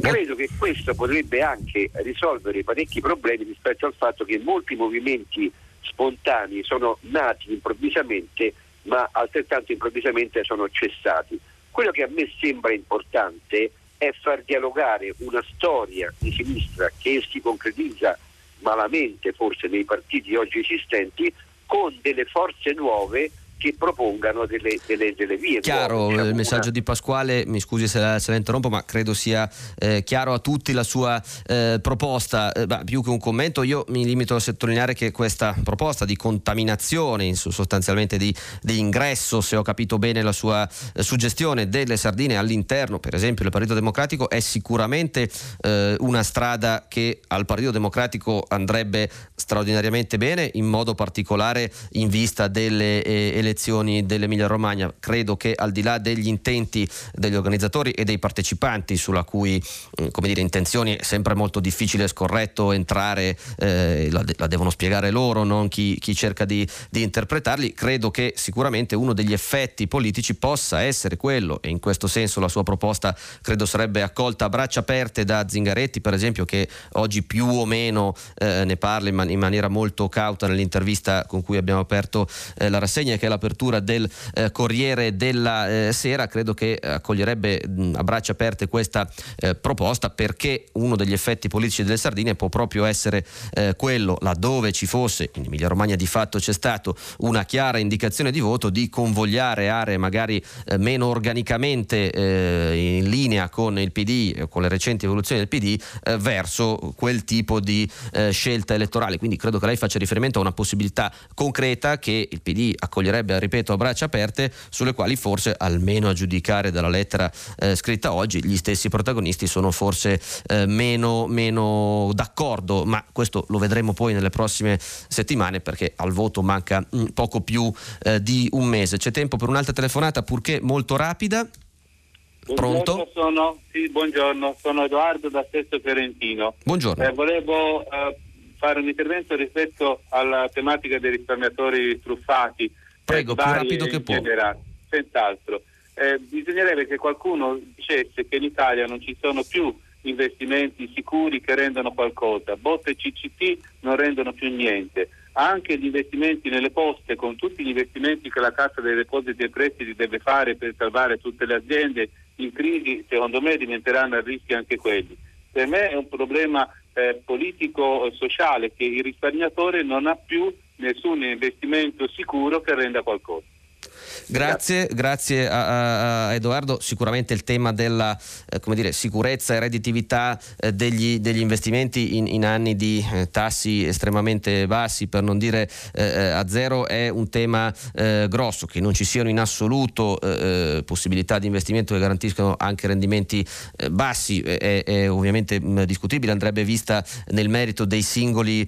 Credo che questo potrebbe anche risolvere parecchi problemi rispetto al fatto che molti movimenti spontanei, sono nati improvvisamente ma altrettanto improvvisamente sono cessati. Quello che a me sembra importante è far dialogare una storia di sinistra che si concretizza malamente forse nei partiti oggi esistenti con delle forze nuove che propongano delle, delle, delle vie. Chiaro, diciamo, il messaggio una... di Pasquale, mi scusi se la, se la, interrompo, ma credo sia eh, chiaro a tutti la sua eh, proposta. Eh, più che un commento, io mi limito a sottolineare che questa proposta di contaminazione, sostanzialmente di, di ingresso, se ho capito bene la sua eh, suggestione, delle sardine all'interno, per esempio, del Partito Democratico, è sicuramente eh, una strada che al Partito Democratico andrebbe straordinariamente bene, in modo particolare in vista delle eh, elezioni elezioni dell'Emilia Romagna. Credo che al di là degli intenti degli organizzatori e dei partecipanti, sulla cui come dire, intenzioni è sempre molto difficile e scorretto entrare, eh, la, la, devono spiegare loro, non chi, chi cerca di, di, interpretarli, credo che sicuramente uno degli effetti politici possa essere quello, e in questo senso la sua proposta credo sarebbe accolta a braccia aperte da Zingaretti, per esempio, che oggi più o meno eh, ne parla in, man- in, maniera molto cauta nell'intervista con cui abbiamo aperto eh, la rassegna, che è la l'apertura del eh, Corriere della eh, Sera, credo che accoglierebbe mh, a braccia aperte questa eh, proposta perché uno degli effetti politici delle sardine può proprio essere eh, quello, laddove ci fosse, in Emilia Romagna di fatto c'è stato una chiara indicazione di voto di convogliare aree magari eh, meno organicamente eh, in linea con il PD, con le recenti evoluzioni del PD, verso quel tipo di scelta elettorale. Quindi credo che lei faccia riferimento a una possibilità concreta che il PD accoglierebbe ripeto, a braccia aperte, sulle quali forse, almeno a giudicare dalla lettera eh, scritta oggi, gli stessi protagonisti sono forse eh, meno, meno, d'accordo, ma questo lo vedremo poi nelle prossime settimane perché al voto manca mh, mm, poco più eh, di un mese. C'è tempo per un'altra telefonata, purché molto rapida. Pronto? Sono, sì, buongiorno, sono Edoardo da Sesto Fiorentino. Buongiorno. Eh, volevo eh, fare un intervento rispetto alla tematica dei risparmiatori truffati. Prego, più rapido che può. Generale. Senz'altro. Eh, bisognerebbe che qualcuno dicesse che in Italia non ci sono più investimenti sicuri che rendono qualcosa. Botte CCT non rendono più niente. Anche gli investimenti nelle poste, con tutti gli investimenti che la Cassa dei Depositi e Prestiti deve fare per salvare tutte le aziende in crisi, secondo me diventeranno a rischio anche quelli. Per me è un problema eh, politico-sociale che il risparmiatore non ha più nessun investimento sicuro che renda qualcosa. Grazie, grazie a, a, Edoardo. Sicuramente il tema della eh, dire, sicurezza e redditività eh, degli, degli, investimenti in, in anni di eh, tassi estremamente bassi, per non dire eh, eh, a zero, è un tema eh, grosso. Che non ci siano in assoluto possibilità di investimento che garantiscano anche rendimenti bassi è, è, ovviamente mh, discutibile, andrebbe vista nel merito dei singoli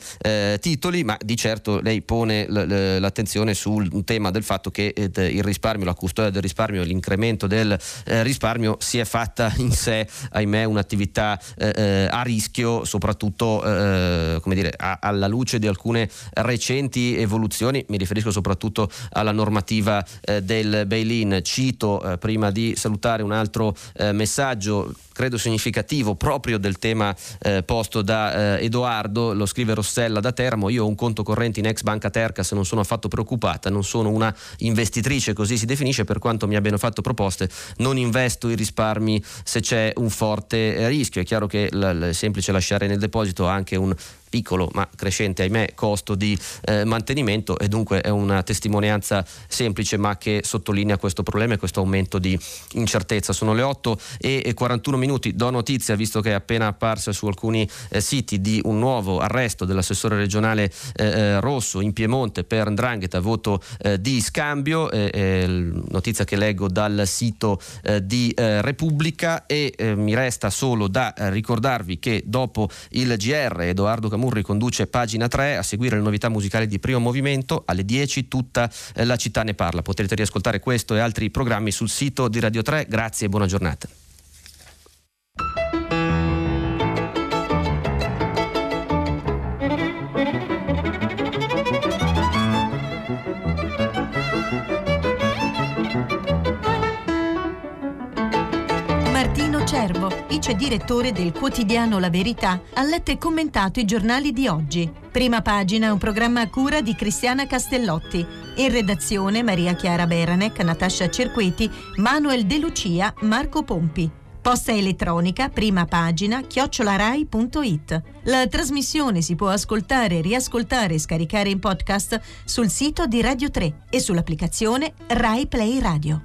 titoli, ma di certo lei pone l- l- l'attenzione sul tema del fatto che il risparmio, la custodia del risparmio, l'incremento del eh, risparmio si è fatta in sé, ahimè, un'attività eh, eh a rischio, soprattutto eh, come dire, a, alla luce di alcune recenti evoluzioni, mi riferisco soprattutto alla normativa eh, del bail-in. Cito, eh, prima di salutare un altro messaggio, credo significativo proprio del tema eh, posto da eh, Edoardo, lo scrive Rossella da Teramo, io ho un conto corrente in ex banca Tercas, non sono affatto preoccupata, non sono una investitrice, così si definisce, per quanto mi abbiano fatto proposte, non investo i risparmi se c'è un forte rischio, è chiaro che l- semplice lasciare nel deposito anche un piccolo ma crescente ahimè costo di eh, mantenimento e dunque è una testimonianza semplice ma che sottolinea questo problema e questo aumento di incertezza. Sono le 8 e 41 minuti, do notizia visto che è appena apparsa su alcuni eh, siti di un nuovo arresto dell'assessore regionale eh, eh Rosso in Piemonte per Ndrangheta, voto eh, di scambio, notizia che leggo dal sito eh, di Repubblica e mi resta solo da ricordarvi che dopo il GR Edoardo Camurri conduce pagina 3 a seguire le novità musicali di primo movimento alle 10 tutta eh, la città ne parla. Potrete riascoltare questo e altri programmi sul sito di Radio 3. Grazie e buona giornata. Cervo, vice direttore del quotidiano La Verità, ha letto e commentato i giornali di oggi. Prima pagina, un programma a cura di Cristiana Castellotti. In redazione Maria Chiara Beranec, Natascia Cerqueti, Manuel De Lucia, Marco Pompi. Posta elettronica, prima pagina, chiocciolarai.it. La trasmissione si può ascoltare, riascoltare e scaricare in podcast sul sito di Radio 3 e sull'applicazione Rai Play Radio.